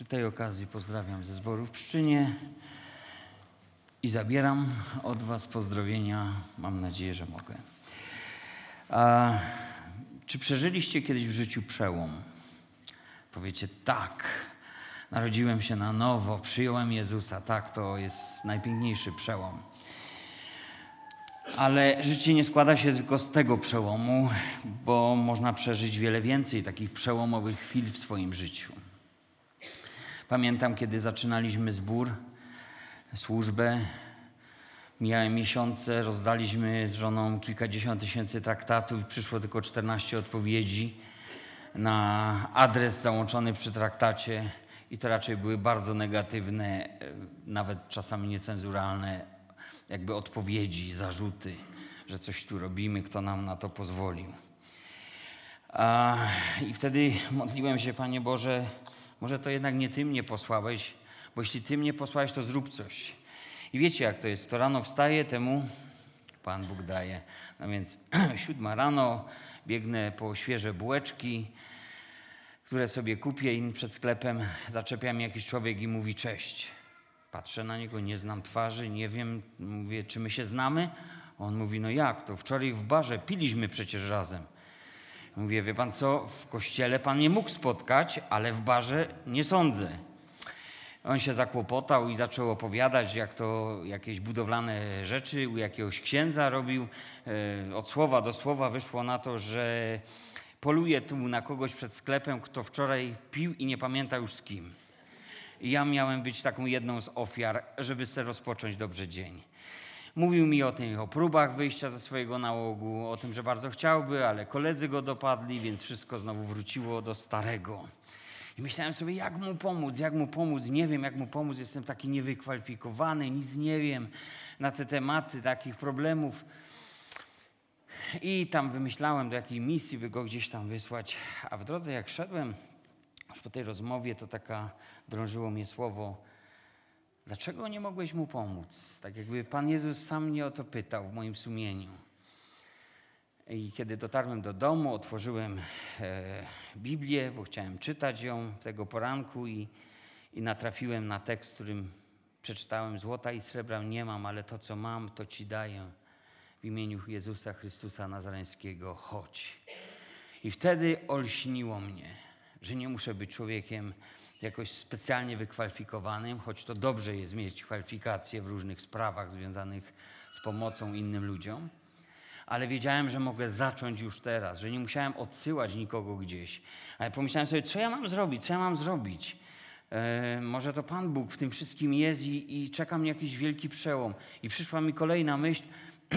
Przy tej okazji pozdrawiam ze zboru w Pszczynie i zabieram od Was pozdrowienia. Mam nadzieję, że mogę. A, czy przeżyliście kiedyś w życiu przełom? Powiecie tak. Narodziłem się na nowo, przyjąłem Jezusa. Tak, to jest najpiękniejszy przełom. Ale życie nie składa się tylko z tego przełomu, bo można przeżyć wiele więcej takich przełomowych chwil w swoim życiu. Pamiętam, kiedy zaczynaliśmy zbór, służbę. Mijały miesiące, rozdaliśmy z żoną kilkadziesiąt tysięcy traktatów przyszło tylko 14 odpowiedzi na adres załączony przy traktacie i to raczej były bardzo negatywne, nawet czasami niecenzuralne jakby odpowiedzi, zarzuty, że coś tu robimy, kto nam na to pozwolił. I wtedy modliłem się, Panie Boże, może to jednak nie Ty mnie posłałeś, bo jeśli Ty mnie posłałeś, to zrób coś. I wiecie, jak to jest. To rano wstaję, temu Pan Bóg daje. No więc siódma rano biegnę po świeże bułeczki, które sobie kupię i przed sklepem zaczepia mnie jakiś człowiek i mówi cześć. Patrzę na niego, nie znam twarzy, nie wiem, mówię, czy my się znamy? On mówi, no jak to? Wczoraj w barze piliśmy przecież razem. Mówię, wie pan co, w kościele pan nie mógł spotkać, ale w barze nie sądzę. On się zakłopotał i zaczął opowiadać, jak to jakieś budowlane rzeczy u jakiegoś księdza robił. E, od słowa do słowa wyszło na to, że poluje tu na kogoś przed sklepem, kto wczoraj pił i nie pamięta już z kim. I ja miałem być taką jedną z ofiar, żeby sobie rozpocząć dobrze dzień. Mówił mi o tych o próbach wyjścia ze swojego nałogu, o tym, że bardzo chciałby, ale koledzy go dopadli, więc wszystko znowu wróciło do starego. I myślałem sobie, jak mu pomóc, jak mu pomóc, nie wiem, jak mu pomóc, jestem taki niewykwalifikowany, nic nie wiem na te tematy takich problemów. I tam wymyślałem, do jakiej misji by go gdzieś tam wysłać. A w drodze, jak szedłem, już po tej rozmowie, to taka drążyło mnie słowo, dlaczego nie mogłeś mu pomóc? Tak jakby Pan Jezus sam mnie o to pytał w moim sumieniu. I kiedy dotarłem do domu, otworzyłem e, Biblię, bo chciałem czytać ją tego poranku i, i natrafiłem na tekst, którym przeczytałem: Złota i srebra nie mam, ale to, co mam, to ci daję. W imieniu Jezusa Chrystusa Nazareńskiego, chodź. I wtedy olśniło mnie, że nie muszę być człowiekiem jakoś specjalnie wykwalifikowanym, choć to dobrze jest mieć kwalifikacje w różnych sprawach związanych z pomocą innym ludziom ale wiedziałem, że mogę zacząć już teraz, że nie musiałem odsyłać nikogo gdzieś. Ale pomyślałem sobie, co ja mam zrobić, co ja mam zrobić. E, może to Pan Bóg w tym wszystkim jest i, i czeka mnie jakiś wielki przełom. I przyszła mi kolejna myśl,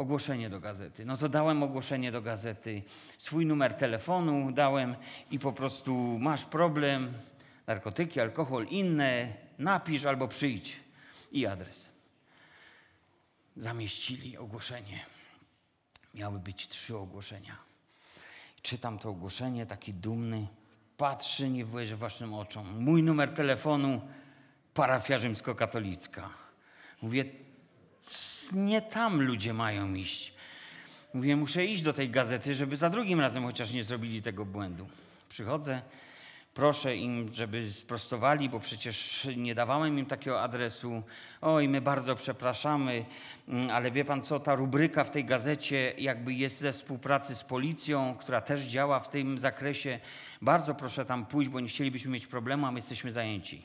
ogłoszenie do gazety. No to dałem ogłoszenie do gazety, swój numer telefonu dałem i po prostu masz problem, narkotyki, alkohol, inne, napisz albo przyjdź i adres zamieścili ogłoszenie. Miały być trzy ogłoszenia. Czytam to ogłoszenie, taki dumny. Patrzy, nie wierzę waszym oczom. Mój numer telefonu, parafia rzymskokatolicka. Mówię, nie tam ludzie mają iść. Mówię, muszę iść do tej gazety, żeby za drugim razem chociaż nie zrobili tego błędu. Przychodzę, Proszę im, żeby sprostowali, bo przecież nie dawałem im takiego adresu. Oj, my bardzo przepraszamy, mm, ale wie pan co, ta rubryka w tej gazecie jakby jest ze współpracy z policją, która też działa w tym zakresie. Bardzo proszę tam pójść, bo nie chcielibyśmy mieć problemu, a my jesteśmy zajęci.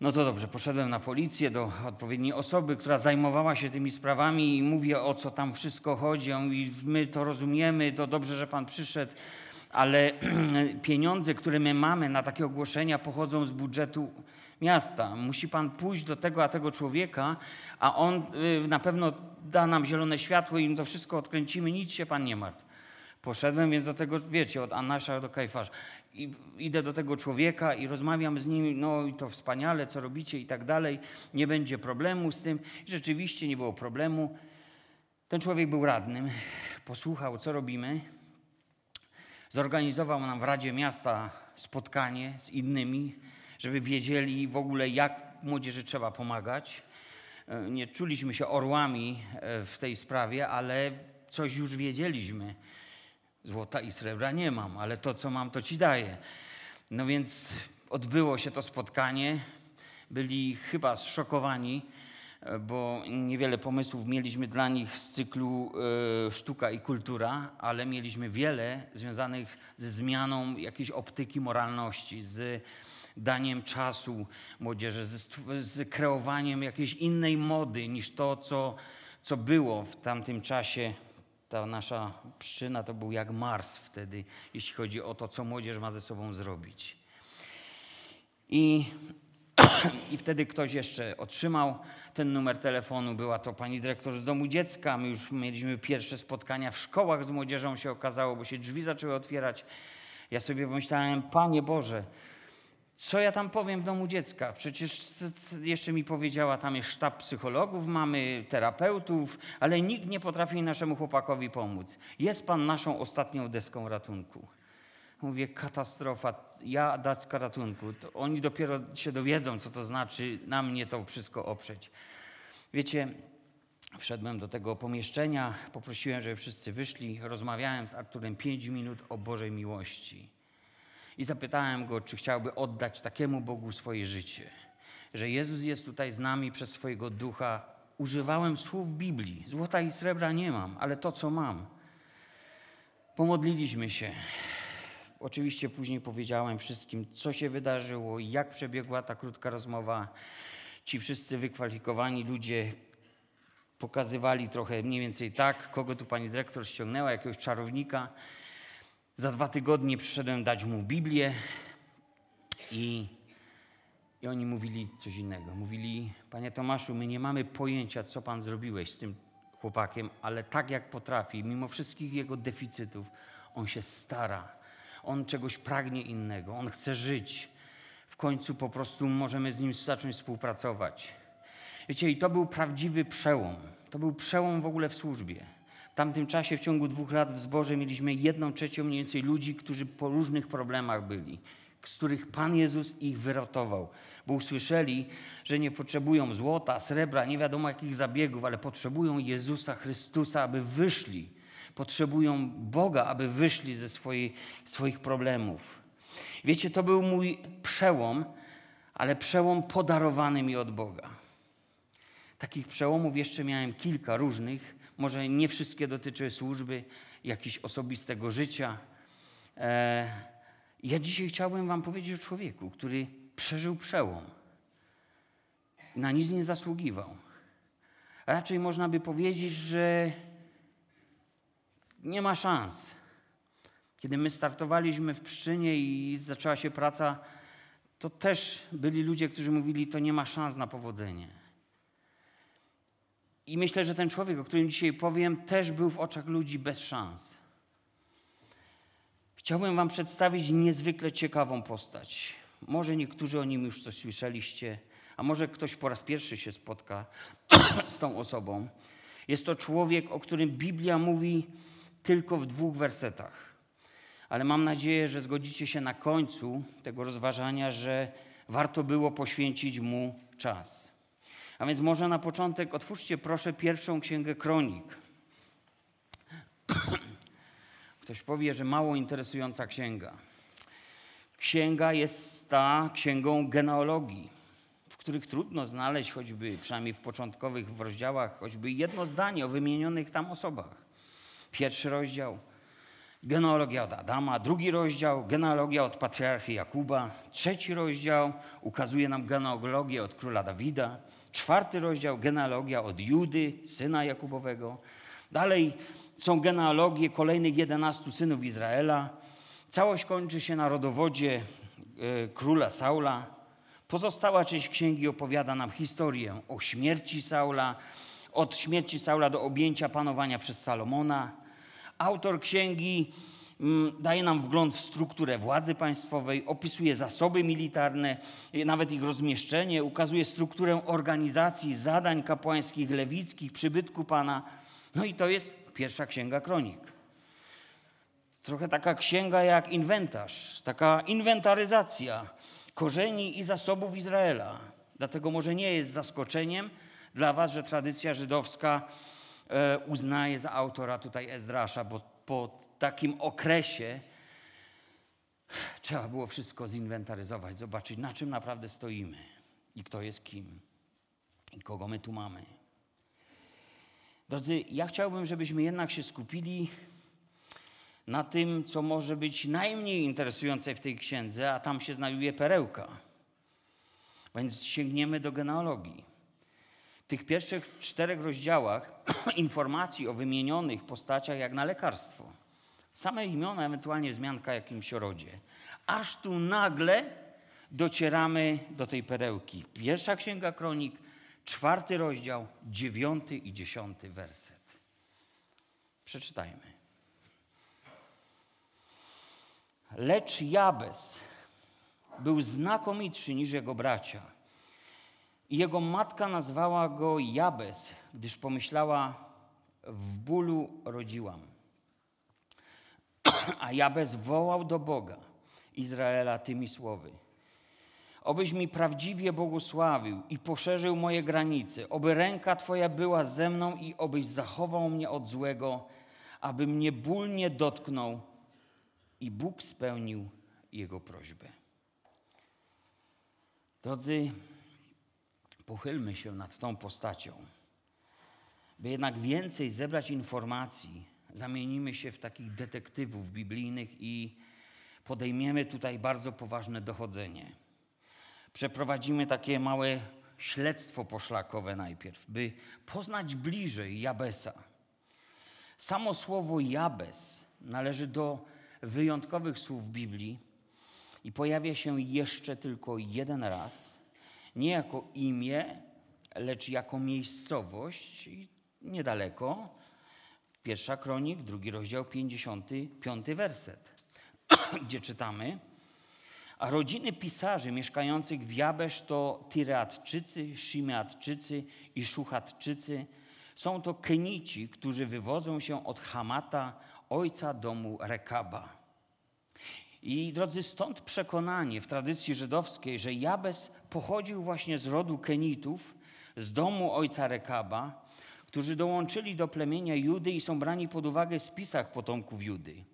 No to dobrze, poszedłem na policję do odpowiedniej osoby, która zajmowała się tymi sprawami i mówię o co tam wszystko chodzi. On mówi, my to rozumiemy, to dobrze, że pan przyszedł ale pieniądze, które my mamy na takie ogłoszenia, pochodzą z budżetu miasta. Musi pan pójść do tego a tego człowieka, a on y, na pewno da nam zielone światło i to wszystko odkręcimy, nic się pan nie martw. Poszedłem więc do tego, wiecie, od Anasza do Kajfasza. I idę do tego człowieka i rozmawiam z nim, no i to wspaniale, co robicie i tak dalej, nie będzie problemu z tym. I rzeczywiście nie było problemu. Ten człowiek był radnym, posłuchał, co robimy, zorganizował nam w Radzie Miasta spotkanie z innymi, żeby wiedzieli w ogóle, jak młodzieży trzeba pomagać. E, nie czuliśmy się orłami e, w tej sprawie, ale coś już wiedzieliśmy. Złota i srebra nie mam, ale to, co mam, to ci daję. No więc odbyło się to spotkanie. Byli chyba zszokowani, bo niewiele pomysłów mieliśmy dla nich z cyklu y, sztuka i kultura, ale mieliśmy wiele związanych ze zmianą jakiejś optyki moralności, z daniem czasu młodzieży, z kreowaniem jakiejś innej mody niż to, co, co było w tamtym czasie. Ta nasza przyczyna to był jak Mars wtedy, jeśli chodzi o to, co młodzież ma ze sobą zrobić. I, I wtedy ktoś jeszcze otrzymał ten numer telefonu. Była to pani dyrektor z domu dziecka. My już mieliśmy pierwsze spotkania w szkołach z młodzieżą, się okazało, bo się drzwi zaczęły otwierać. Ja sobie pomyślałem, Panie Boże, co ja tam powiem w domu dziecka? Przecież jeszcze mi powiedziała, tam jest sztab psychologów, mamy terapeutów, ale nikt nie potrafi naszemu chłopakowi pomóc. Jest pan naszą ostatnią deską ratunku. Mówię, katastrofa, ja deska ratunku. To oni dopiero się dowiedzą, co to znaczy na mnie to wszystko oprzeć. Wiecie, wszedłem do tego pomieszczenia, poprosiłem, żeby wszyscy wyszli, rozmawiałem z Arturem pięć minut o Bożej miłości i zapytałem go, czy chciałby oddać takiemu Bogu swoje życie. Że Jezus jest tutaj z nami przez swojego ducha. Używałem słów Biblii. Złota i srebra nie mam, ale to, co mam. Pomodliliśmy się. Oczywiście później powiedziałem wszystkim, co się wydarzyło, jak przebiegła ta krótka rozmowa. Ci wszyscy wykwalifikowani ludzie pokazywali trochę mniej więcej tak, kogo tu pani dyrektor ściągnęła, jakiegoś czarownika. Za dwa tygodnie przyszedłem dać mu Biblię i, i oni mówili coś innego. Mówili, panie Tomaszu, my nie mamy pojęcia, co pan zrobiłeś z tym chłopakiem, ale tak jak potrafi, mimo wszystkich jego deficytów, on się stara. On czegoś pragnie innego, on chce żyć. W końcu po prostu możemy z nim zacząć współpracować. Wiecie, i to był prawdziwy przełom. To był przełom w ogóle w służbie. W tamtym czasie, w ciągu dwóch lat w zborze mieliśmy jedną trzecią mniej więcej ludzi, którzy po różnych problemach byli, z których Pan Jezus ich wyratował, bo usłyszeli, że nie potrzebują złota, srebra, nie wiadomo jakich zabiegów, ale potrzebują Jezusa Chrystusa, aby wyszli. Potrzebują Boga, aby wyszli ze swojej, swoich problemów. Wiecie, to był mój przełom, ale przełom podarowany mi od Boga. Takich przełomów jeszcze miałem kilka różnych, może nie wszystkie dotyczyły służby, jakiś osobistego życia. E, ja dzisiaj chciałbym Wam powiedzieć o człowieku, który przeżył przełom. Na nic nie zasługiwał. Raczej można by powiedzieć, że nie ma szans. Kiedy my startowaliśmy w Pszczynie i zaczęła się praca, to też byli ludzie, którzy mówili, to nie ma szans na powodzenie. I myślę, że ten człowiek, o którym dzisiaj powiem, też był w oczach ludzi bez szans. Chciałbym Wam przedstawić niezwykle ciekawą postać. Może niektórzy o nim już coś słyszeliście, a może ktoś po raz pierwszy się spotka z tą osobą. Jest to człowiek, o którym Biblia mówi tylko w dwóch wersetach. Ale mam nadzieję, że zgodzicie się na końcu tego rozważania, że warto było poświęcić mu czas. A więc może na początek otwórzcie proszę pierwszą księgę kronik. Ktoś powie, że mało interesująca księga. Księga jest ta księgą genealogii, w których trudno znaleźć choćby, przynajmniej w początkowych w rozdziałach, choćby jedno zdanie o wymienionych tam osobach. Pierwszy rozdział genealogia od Adama, drugi rozdział genealogia od patriarchy Jakuba, trzeci rozdział ukazuje nam genealogię od króla Dawida, Czwarty rozdział, genealogia od Judy, syna Jakubowego. Dalej są genealogie kolejnych jedenastu synów Izraela. Całość kończy się na rodowodzie e, króla Saula. Pozostała część księgi opowiada nam historię o śmierci Saula, od śmierci Saula do objęcia panowania przez Salomona. Autor księgi daje nam wgląd w strukturę władzy państwowej, opisuje zasoby militarne, nawet ich rozmieszczenie, ukazuje strukturę organizacji, zadań kapłańskich, lewickich, przybytku Pana. No i to jest pierwsza księga kronik. Trochę taka księga jak inwentarz, taka inwentaryzacja korzeni i zasobów Izraela. Dlatego może nie jest zaskoczeniem dla Was, że tradycja żydowska e, uznaje za autora tutaj Ezdrasza, bo po takim okresie Trzeba było wszystko zinwentaryzować, zobaczyć, na czym naprawdę stoimy i kto jest kim i kogo my tu mamy. Drodzy, ja chciałbym, żebyśmy jednak się skupili na tym, co może być najmniej interesujące w tej księdze, a tam się znajduje perełka. Więc sięgniemy do genealogii. W tych pierwszych czterech rozdziałach informacji o wymienionych postaciach jak na lekarstwo. Same imiona, ewentualnie wzmianka o jakimś rodzie. Aż tu nagle docieramy do tej perełki. Pierwsza księga kronik, czwarty rozdział, dziewiąty i dziesiąty werset. Przeczytajmy. Lecz Jabez był znakomitszy niż jego bracia. Jego matka nazwała go Jabez, gdyż pomyślała, w bólu rodziłam. A Jabez wołał do Boga Izraela tymi słowy. Obyś mi prawdziwie błogosławił i poszerzył moje granice, oby ręka Twoja była ze mną i obyś zachował mnie od złego, aby mnie ból nie dotknął i Bóg spełnił jego prośbę. Drodzy, pochylmy się nad tą postacią, by jednak więcej zebrać informacji. Zamienimy się w takich detektywów biblijnych i podejmiemy tutaj bardzo poważne dochodzenie. Przeprowadzimy takie małe śledztwo poszlakowe najpierw, by poznać bliżej Jabesa. Samo słowo Jabes należy do wyjątkowych słów Biblii i pojawia się jeszcze tylko jeden raz, nie jako imię, lecz jako miejscowość niedaleko. Pierwsza kronik, drugi rozdział, 55 werset, gdzie czytamy, a rodziny pisarzy mieszkających w Jabesz to Tyreatczycy, Shimeatczycy i Szuchatczycy. Są to Kenici, którzy wywodzą się od Hamata, ojca domu Rekaba. I drodzy, stąd przekonanie w tradycji żydowskiej, że Jabez pochodził właśnie z rodu Kenitów, z domu ojca Rekaba, którzy dołączyli do plemienia Judy i są brani pod uwagę w spisach potomków Judy.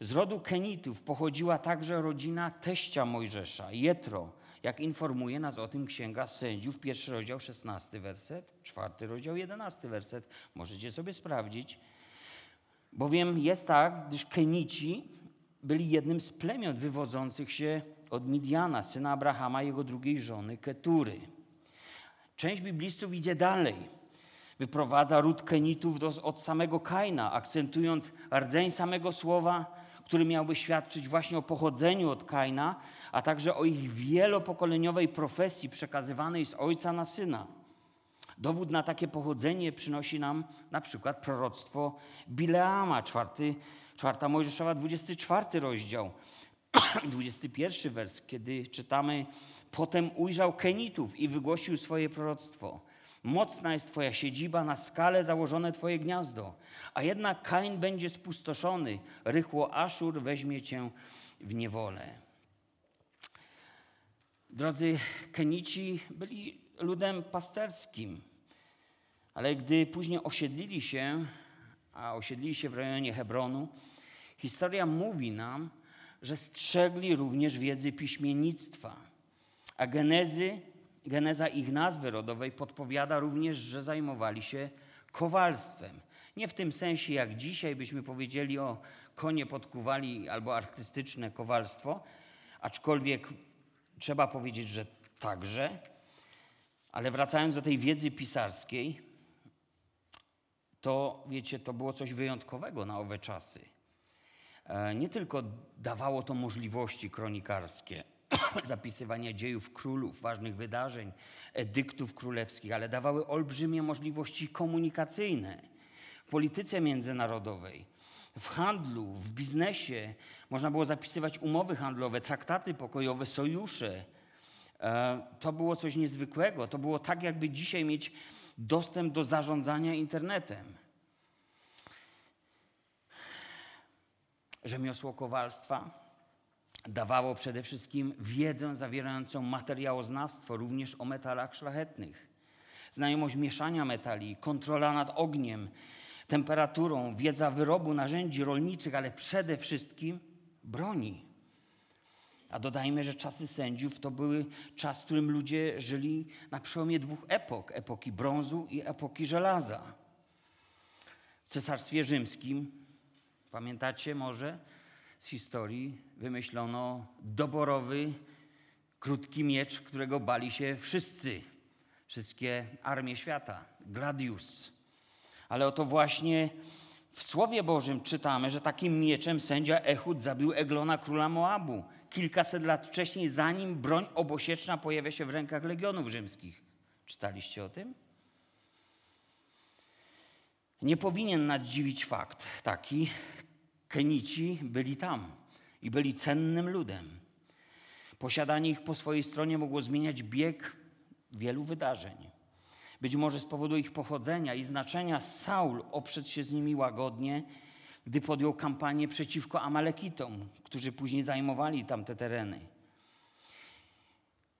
Z rodu Kenitów pochodziła także rodzina teścia Mojżesza, Jetro, jak informuje nas o tym Księga Sędziów, pierwszy rozdział, szesnasty werset, czwarty rozdział, jedenasty werset. Możecie sobie sprawdzić. Bowiem jest tak, gdyż Kenici byli jednym z plemion wywodzących się od Midiana, syna Abrahama, jego drugiej żony Ketury. Część biblistów idzie dalej. Wyprowadza ród Kenitów do, od samego Kaina, akcentując rdzeń samego słowa, który miałby świadczyć właśnie o pochodzeniu od Kaina, a także o ich wielopokoleniowej profesji przekazywanej z ojca na syna. Dowód na takie pochodzenie przynosi nam na przykład proroctwo Bileama, czwarty, czwarta Mojżeszowa, 24 rozdział, 21 wers, kiedy czytamy Potem ujrzał Kenitów i wygłosił swoje proroctwo. Mocna jest Twoja siedziba, na skale założone Twoje gniazdo. A jednak Kain będzie spustoszony, rychło Aszur weźmie Cię w niewolę. Drodzy, Kenici byli ludem pasterskim, ale gdy później osiedlili się, a osiedlili się w rejonie Hebronu, historia mówi nam, że strzegli również wiedzy piśmiennictwa, a genezy, geneza ich nazwy rodowej podpowiada również, że zajmowali się kowalstwem. Nie w tym sensie, jak dzisiaj byśmy powiedzieli o konie podkuwali albo artystyczne kowalstwo, aczkolwiek trzeba powiedzieć, że także. Ale wracając do tej wiedzy pisarskiej, to wiecie, to było coś wyjątkowego na owe czasy. E, nie tylko dawało to możliwości kronikarskie, zapisywania dziejów królów, ważnych wydarzeń, edyktów królewskich, ale dawały olbrzymie możliwości komunikacyjne w polityce międzynarodowej, w handlu, w biznesie. Można było zapisywać umowy handlowe, traktaty pokojowe, sojusze. E, to było coś niezwykłego. To było tak, jakby dzisiaj mieć dostęp do zarządzania internetem. Rzemiosło kowalstwa dawało przede wszystkim wiedzę zawierającą materiałoznawstwo, również o metalach szlachetnych. Znajomość mieszania metali, kontrola nad ogniem, temperaturą, wiedza wyrobu narzędzi rolniczych, ale przede wszystkim broni. A dodajmy, że czasy sędziów to były czas, w którym ludzie żyli na przełomie dwóch epok: epoki brązu i epoki żelaza. W Cesarstwie Rzymskim, pamiętacie może z historii, wymyślono doborowy, krótki miecz, którego bali się wszyscy, wszystkie armie świata gladius. Ale oto właśnie w Słowie Bożym czytamy, że takim mieczem sędzia Ehud zabił Eglona, króla Moabu, kilkaset lat wcześniej, zanim broń obosieczna pojawia się w rękach legionów rzymskich. Czytaliście o tym? Nie powinien nadziwić fakt taki, Kenici byli tam i byli cennym ludem. Posiadanie ich po swojej stronie mogło zmieniać bieg wielu wydarzeń. Być może z powodu ich pochodzenia i znaczenia Saul oprzedł się z nimi łagodnie, gdy podjął kampanię przeciwko Amalekitom, którzy później zajmowali tamte tereny.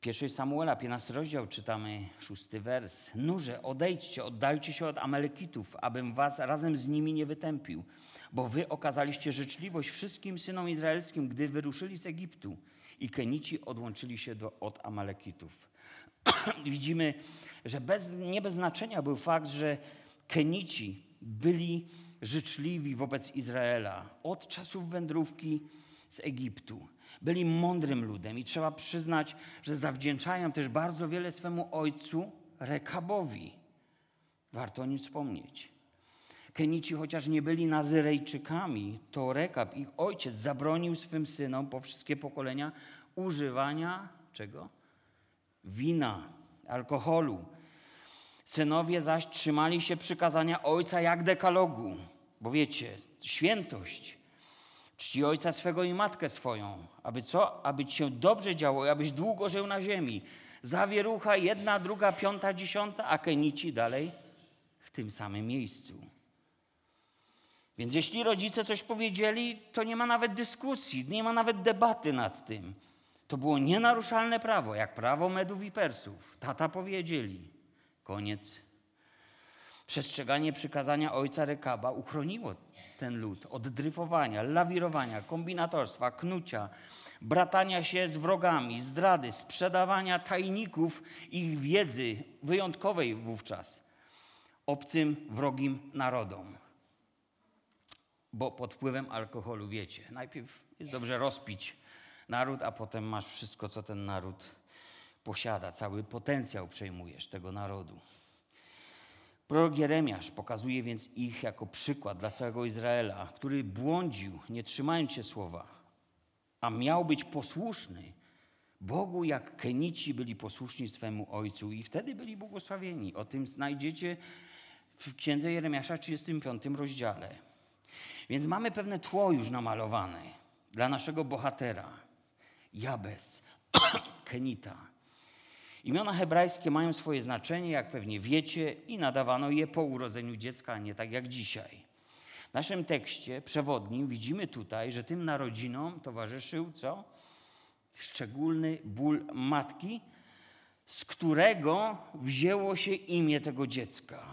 Pierwszej Samuela, 15 rozdział, czytamy szósty wers. Nurze, odejdźcie, oddalcie się od Amalekitów, abym was razem z nimi nie wytępił, bo wy okazaliście życzliwość wszystkim synom izraelskim, gdy wyruszyli z Egiptu i Kenici odłączyli się do, od Amalekitów. Widzimy, że bez, nie bez znaczenia był fakt, że Kenici byli życzliwi wobec Izraela od czasów wędrówki z Egiptu. Byli mądrym ludem i trzeba przyznać, że zawdzięczają też bardzo wiele swemu ojcu Rekabowi. Warto o nim wspomnieć. Kenici, chociaż nie byli Nazyrejczykami, to Rekab, ich ojciec, zabronił swym synom po wszystkie pokolenia używania czego? Wina, alkoholu. Synowie zaś trzymali się przykazania ojca jak dekalogu, bo wiecie, świętość. Czci ojca swego i matkę swoją, aby co? Aby ci się dobrze działo i abyś długo żył na ziemi. Zawierucha jedna, druga, piąta, dziesiąta, a Kenici dalej w tym samym miejscu. Więc jeśli rodzice coś powiedzieli, to nie ma nawet dyskusji, nie ma nawet debaty nad tym. To było nienaruszalne prawo, jak prawo Medów i Persów. Tata powiedzieli. Koniec. Przestrzeganie przykazania ojca Rekaba uchroniło ten lud od dryfowania, lawirowania, kombinatorstwa, knucia, bratania się z wrogami, zdrady, sprzedawania tajników ich wiedzy wyjątkowej wówczas obcym, wrogim narodom. Bo pod wpływem alkoholu wiecie, najpierw jest dobrze rozpić naród, a potem masz wszystko, co ten naród posiada. Cały potencjał przejmujesz tego narodu. Prorok Jeremiasz pokazuje więc ich jako przykład dla całego Izraela, który błądził, nie trzymając się słowa, a miał być posłuszny Bogu, jak Kenici byli posłuszni swemu ojcu i wtedy byli błogosławieni. O tym znajdziecie w księdze Jeremiasza 35 rozdziale. Więc mamy pewne tło już namalowane dla naszego bohatera. Jabez, Kenita. Imiona hebrajskie mają swoje znaczenie, jak pewnie wiecie, i nadawano je po urodzeniu dziecka, a nie tak jak dzisiaj. W naszym tekście przewodnim widzimy tutaj, że tym narodzinom towarzyszył co? Szczególny ból matki, z którego wzięło się imię tego dziecka.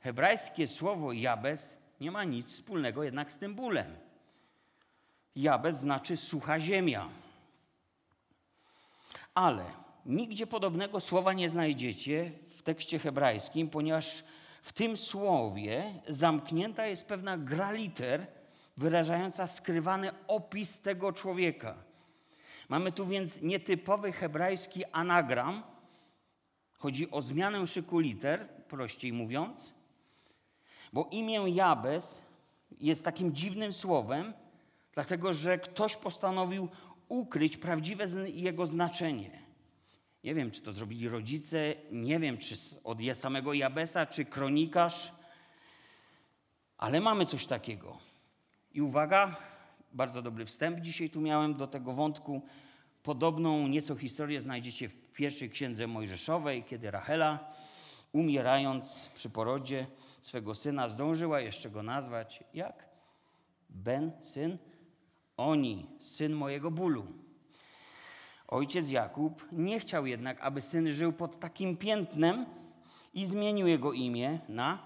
Hebrajskie słowo Jabez nie ma nic wspólnego jednak z tym bólem. Jabez znaczy sucha ziemia. Ale nigdzie podobnego słowa nie znajdziecie w tekście hebrajskim, ponieważ w tym słowie zamknięta jest pewna gra liter wyrażająca skrywany opis tego człowieka. Mamy tu więc nietypowy hebrajski anagram. Chodzi o zmianę szyku liter, prościej mówiąc, bo imię Jabez jest takim dziwnym słowem, dlatego że ktoś postanowił ukryć prawdziwe jego znaczenie. Nie wiem, czy to zrobili rodzice, nie wiem, czy od samego Jabesa, czy kronikarz, ale mamy coś takiego. I uwaga, bardzo dobry wstęp dzisiaj tu miałem do tego wątku. Podobną nieco historię znajdziecie w pierwszej księdze Mojżeszowej, kiedy Rachela, umierając przy porodzie swego syna, zdążyła jeszcze go nazwać jak? Ben, syn Oni, syn mojego bólu. Ojciec Jakub nie chciał jednak, aby syn żył pod takim piętnem i zmienił jego imię na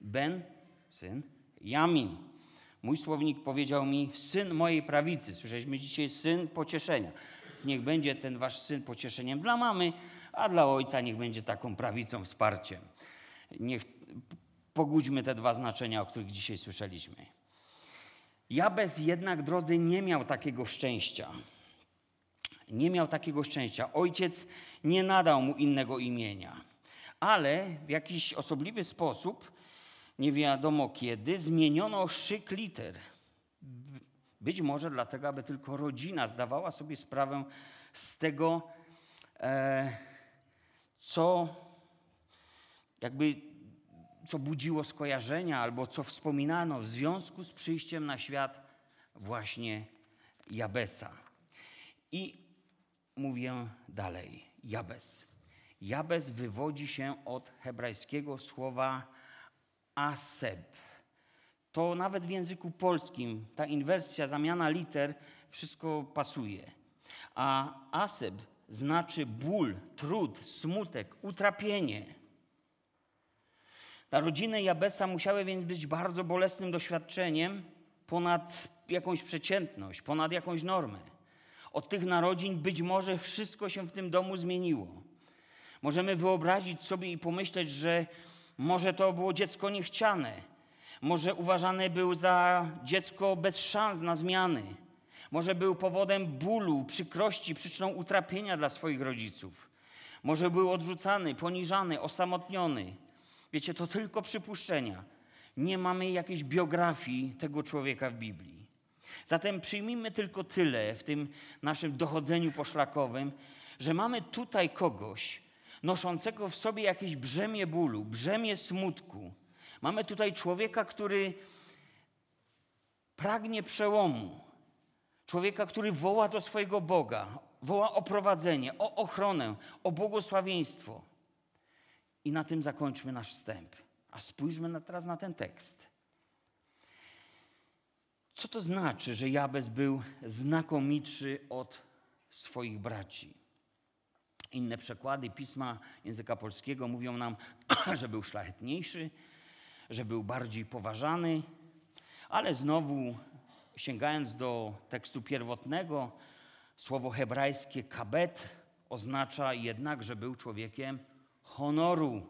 Ben, syn Jamin. Mój słownik powiedział mi, syn mojej prawicy. Słyszeliśmy dzisiaj syn pocieszenia. Więc niech będzie ten wasz syn pocieszeniem dla mamy, a dla ojca niech będzie taką prawicą, wsparciem. Niech pogódźmy te dwa znaczenia, o których dzisiaj słyszeliśmy. Jabez jednak, drodzy, nie miał takiego szczęścia. Nie miał takiego szczęścia. Ojciec nie nadał mu innego imienia, ale w jakiś osobliwy sposób, nie wiadomo kiedy, zmieniono szyk liter. Być może dlatego, aby tylko rodzina zdawała sobie sprawę z tego, e, co jakby co budziło skojarzenia albo co wspominano w związku z przyjściem na świat właśnie Jabesa. I mówię dalej. Jabes. Jabes wywodzi się od hebrajskiego słowa aseb. To nawet w języku polskim ta inwersja, zamiana liter, wszystko pasuje. A aseb znaczy ból, trud, smutek, utrapienie. Dla rodziny Jabesa musiały więc być bardzo bolesnym doświadczeniem ponad jakąś przeciętność, ponad jakąś normę. Od tych narodzin być może wszystko się w tym domu zmieniło. Możemy wyobrazić sobie i pomyśleć, że może to było dziecko niechciane, może uważane był za dziecko bez szans na zmiany, może był powodem bólu, przykrości, przyczyną utrapienia dla swoich rodziców. Może był odrzucany, poniżany, osamotniony. Wiecie, to tylko przypuszczenia. Nie mamy jakiejś biografii tego człowieka w Biblii. Zatem przyjmijmy tylko tyle w tym naszym dochodzeniu poszlakowym, że mamy tutaj kogoś noszącego w sobie jakieś brzemię bólu, brzemię smutku. Mamy tutaj człowieka, który pragnie przełomu. Człowieka, który woła do swojego Boga, woła o prowadzenie, o ochronę, o błogosławieństwo. I na tym zakończmy nasz wstęp. A spójrzmy na, teraz na ten tekst. Co to znaczy, że Jabez był znakomitszy od swoich braci? Inne przekłady pisma języka polskiego mówią nam, że był szlachetniejszy, że był bardziej poważany, ale znowu sięgając do tekstu pierwotnego, słowo hebrajskie kabet oznacza jednak, że był człowiekiem honoru,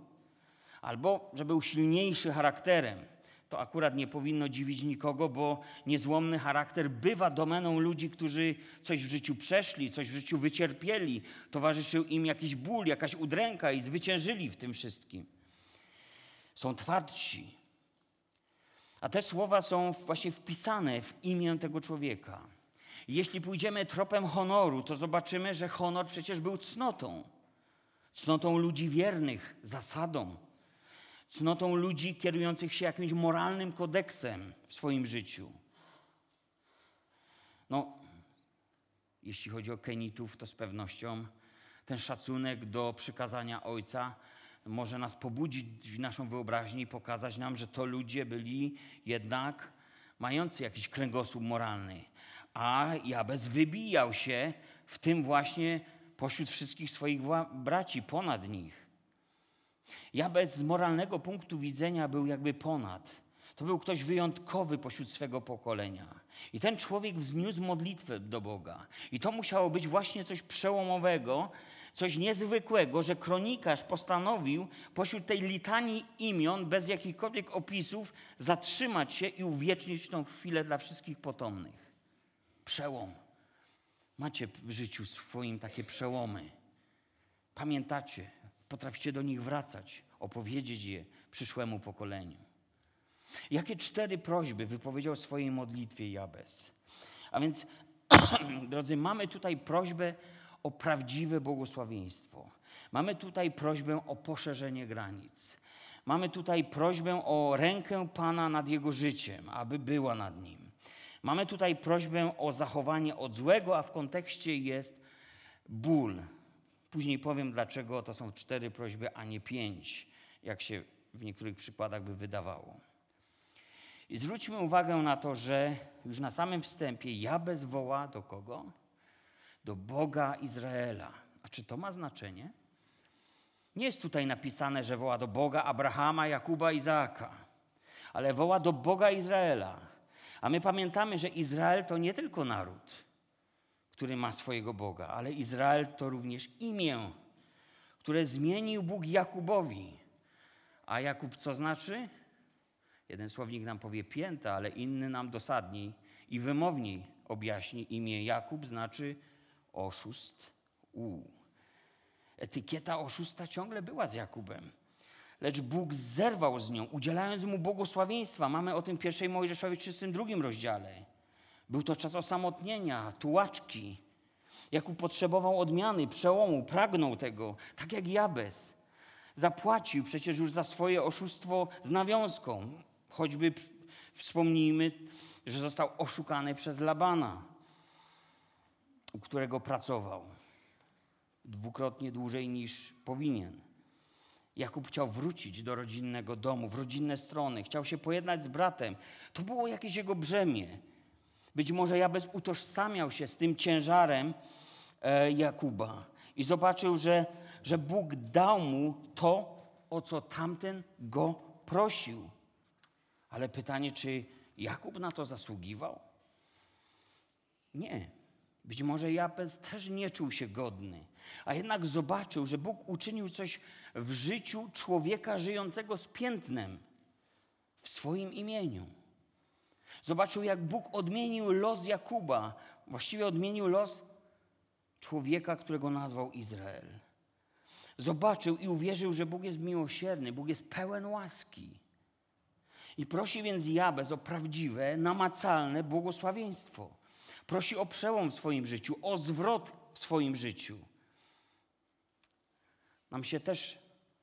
albo że był silniejszy charakterem. To akurat nie powinno dziwić nikogo, bo niezłomny charakter bywa domeną ludzi, którzy coś w życiu przeszli, coś w życiu wycierpieli, towarzyszył im jakiś ból, jakaś udręka i zwyciężyli w tym wszystkim. Są twardsi. A te słowa są właśnie wpisane w imię tego człowieka. Jeśli pójdziemy tropem honoru, to zobaczymy, że honor przecież był cnotą cnotą ludzi wiernych, zasadą, cnotą ludzi kierujących się jakimś moralnym kodeksem w swoim życiu. No, jeśli chodzi o Kenitów, to z pewnością ten szacunek do przykazania Ojca może nas pobudzić w naszą wyobraźnię i pokazać nam, że to ludzie byli jednak mający jakiś kręgosłup moralny. A Jabez wybijał się w tym właśnie pośród wszystkich swoich braci, ponad nich. Jabez z moralnego punktu widzenia był jakby ponad. To był ktoś wyjątkowy pośród swego pokolenia. I ten człowiek wzniósł modlitwę do Boga. I to musiało być właśnie coś przełomowego, coś niezwykłego, że kronikarz postanowił pośród tej litanii imion, bez jakichkolwiek opisów, zatrzymać się i uwiecznić tą chwilę dla wszystkich potomnych. Przełom. Macie w życiu swoim takie przełomy. Pamiętacie, potraficie do nich wracać, opowiedzieć je przyszłemu pokoleniu. Jakie cztery prośby wypowiedział w swojej modlitwie Jabez? A więc, drodzy, mamy tutaj prośbę o prawdziwe błogosławieństwo. Mamy tutaj prośbę o poszerzenie granic. Mamy tutaj prośbę o rękę Pana nad jego życiem, aby była nad nim. Mamy tutaj prośbę o zachowanie od złego, a w kontekście jest ból. Później powiem, dlaczego to są cztery prośby, a nie pięć, jak się w niektórych przykładach by wydawało. I zwróćmy uwagę na to, że już na samym wstępie Jabez woła do kogo? Do Boga Izraela. A czy to ma znaczenie? Nie jest tutaj napisane, że woła do Boga Abrahama, Jakuba, Izaaka, ale woła do Boga Izraela. A my pamiętamy, że Izrael to nie tylko naród, który ma swojego Boga, ale Izrael to również imię, które zmienił Bóg Jakubowi. A Jakub co znaczy? Jeden słownik nam powie pięta, ale inny nam dosadniej i wymowniej objaśni. Imię Jakub znaczy oszust. U. Etykieta oszusta ciągle była z Jakubem. Lecz Bóg zerwał z nią, udzielając mu błogosławieństwa. Mamy o tym w pierwszej Mojżeszowie 32 rozdziale. Był to czas osamotnienia, tułaczki. Jakub potrzebował odmiany, przełomu, pragnął tego, tak jak Jabez. Zapłacił przecież już za swoje oszustwo z nawiązką. Choćby wspomnijmy, że został oszukany przez Labana, u którego pracował dwukrotnie dłużej niż powinien. Jakub chciał wrócić do rodzinnego domu, w rodzinne strony, chciał się pojednać z bratem. To było jakieś jego brzemię. Być może Jabez utożsamiał się z tym ciężarem e, Jakuba i zobaczył, że, że Bóg dał mu to, o co tamten go prosił. Ale pytanie, czy Jakub na to zasługiwał? Nie. Być może Jabez też nie czuł się godny, a jednak zobaczył, że Bóg uczynił coś w życiu człowieka żyjącego z piętnem w swoim imieniu. Zobaczył, jak Bóg odmienił los Jakuba, właściwie odmienił los człowieka, którego nazwał Izrael. Zobaczył i uwierzył, że Bóg jest miłosierny, Bóg jest pełen łaski. I prosi więc Jabez o prawdziwe, namacalne błogosławieństwo. Prosi o przełom w swoim życiu, o zwrot w swoim życiu. Nam się też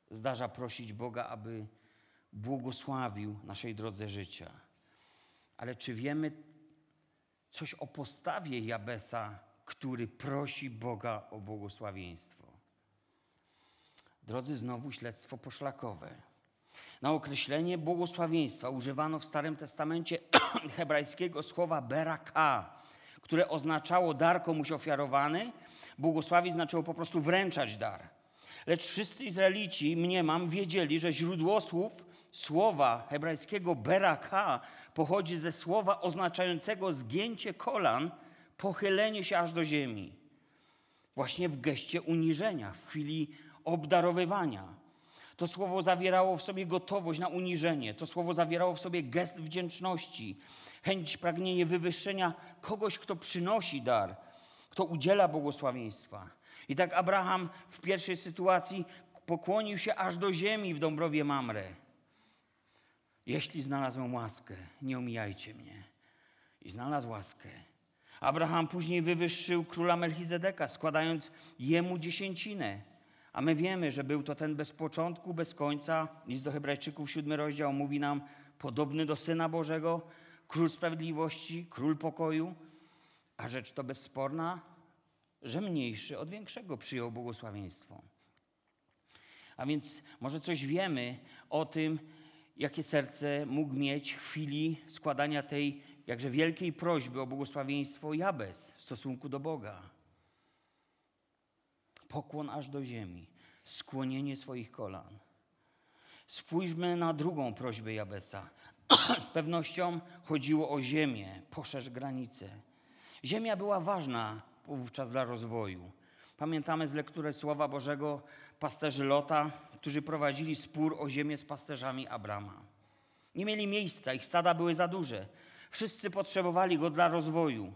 zdarza prosić Boga, aby błogosławił naszej drodze życia. Ale czy wiemy coś o postawie Jabesa, który prosi Boga o błogosławieństwo? Drodzy, znowu śledztwo poszlakowe. Na określenie błogosławieństwa używano w Starym Testamencie hebrajskiego słowa beraka, które oznaczało dar komuś ofiarowany. Błogosławić znaczyło po prostu wręczać dar. Lecz wszyscy Izraelici, mniemam, wiedzieli, że źródło słów słowa hebrajskiego beraka pochodzi ze słowa oznaczającego zgięcie kolan, pochylenie się aż do ziemi. Właśnie w geście uniżenia, w chwili obdarowywania. To słowo zawierało w sobie gotowość na uniżenie. To słowo zawierało w sobie gest wdzięczności, chęć, pragnienie wywyższenia kogoś, kto przynosi dar, kto udziela błogosławieństwa. I tak Abraham w pierwszej sytuacji pokłonił się aż do ziemi w Dąbrowie Mamre. Jeśli znalazłem łaskę, nie omijajcie mnie. I znalazł łaskę. Abraham później wywyższył króla Melchizedeka, składając jemu dziesięcinę. A my wiemy, że był to ten bez początku, bez końca. List do Hebrajczyków, siódmy rozdział mówi nam, podobny do Syna Bożego, król sprawiedliwości, król pokoju. A rzecz to bezsporna, że mniejszy od większego przyjął błogosławieństwo. A więc może coś wiemy o tym, jakie serce mógł mieć w chwili składania tej jakże wielkiej prośby o błogosławieństwo Jabez w stosunku do Boga. Pokłon aż do ziemi, skłonienie swoich kolan. Spójrzmy na drugą prośbę Jabesa. Z pewnością chodziło o ziemię, poszerz granice. Ziemia była ważna wówczas dla rozwoju. Pamiętamy z lektury Słowa Bożego pasterzy Lota, którzy prowadzili spór o ziemię z pasterzami Abrama. Nie mieli miejsca, ich stada były za duże. Wszyscy potrzebowali go dla rozwoju.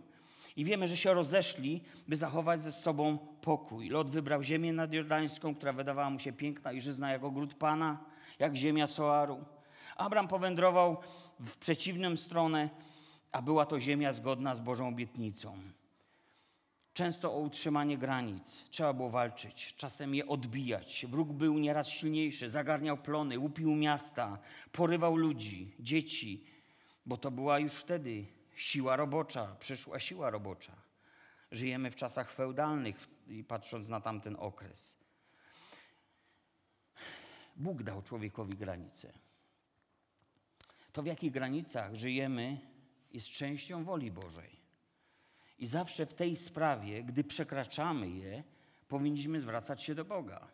I wiemy, że się rozeszli, by zachować ze sobą pokój. Lot wybrał ziemię nadjordańską, która wydawała mu się piękna i żyzna jak ogród Pana, jak ziemia Soaru. Abram powędrował w przeciwną stronę, a była to ziemia zgodna z Bożą obietnicą. Często o utrzymanie granic trzeba było walczyć, czasem je odbijać. Wróg był nieraz silniejszy, zagarniał plony, łupił miasta, porywał ludzi, dzieci, bo to była już wtedy siła robocza, przyszła siła robocza. Żyjemy w czasach feudalnych patrząc na tamten okres. Bóg dał człowiekowi granice. To, w jakich granicach żyjemy, jest częścią woli Bożej. I zawsze w tej sprawie, gdy przekraczamy je, powinniśmy zwracać się do Boga.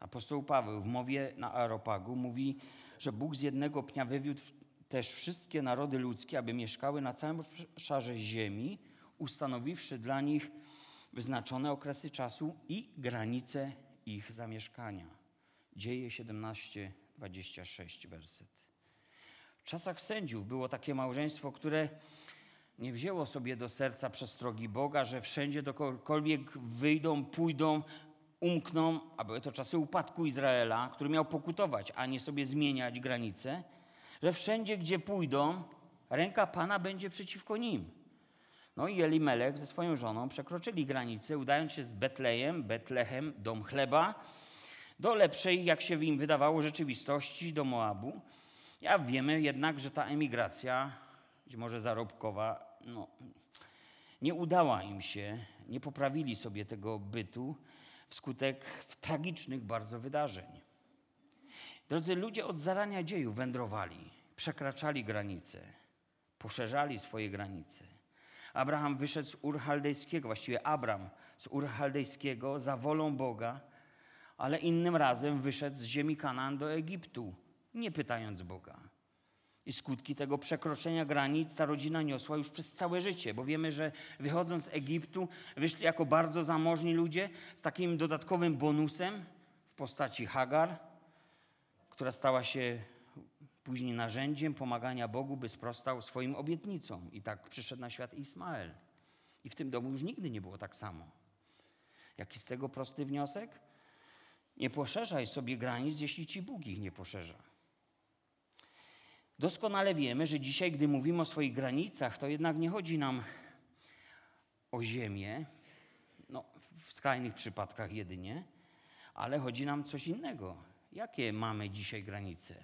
Apostoł Paweł w mowie na Aeropagu mówi, że Bóg z jednego pnia wywiódł też wszystkie narody ludzkie, aby mieszkały na całym obszarze ziemi, ustanowiwszy dla nich wyznaczone okresy czasu i granice ich zamieszkania. Dzieje 17, 26 werset. W czasach sędziów było takie małżeństwo, które nie wzięło sobie do serca przestrogi Boga, że wszędzie dokądkolwiek wyjdą, pójdą, umkną, a były to czasy upadku Izraela, który miał pokutować, a nie sobie zmieniać granice, że wszędzie, gdzie pójdą, ręka Pana będzie przeciwko nim. No i Elimelech ze swoją żoną przekroczyli granicę, udając się z Betlejem, Betlehem, dom chleba, do lepszej, jak się im wydawało, rzeczywistości, do Moabu. Ja wiemy jednak, że ta emigracja, być może zarobkowa, no, nie udała im się, nie poprawili sobie tego bytu wskutek tragicznych bardzo wydarzeń. Drodzy ludzie od zarania dziejów wędrowali, przekraczali granice, poszerzali swoje granice. Abraham wyszedł z Ur Chaldejskiego, właściwie Abram z Ur Chaldejskiego za wolą Boga, ale innym razem wyszedł z ziemi Kanaan do Egiptu, nie pytając Boga. I skutki tego przekroczenia granic ta rodzina niosła już przez całe życie, bo wiemy, że wychodząc z Egiptu wyszli jako bardzo zamożni ludzie z takim dodatkowym bonusem w postaci Hagar, która stała się później narzędziem pomagania Bogu, by sprostał swoim obietnicom. I tak przyszedł na świat Ismael. I w tym domu już nigdy nie było tak samo. Jaki z tego prosty wniosek? Nie poszerzaj sobie granic, jeśli ci Bóg ich nie poszerza. Doskonale wiemy, że dzisiaj, gdy mówimy o swoich granicach, to jednak nie chodzi nam o ziemię, no, w skrajnych przypadkach jedynie, ale chodzi nam coś innego. Jakie mamy dzisiaj granice?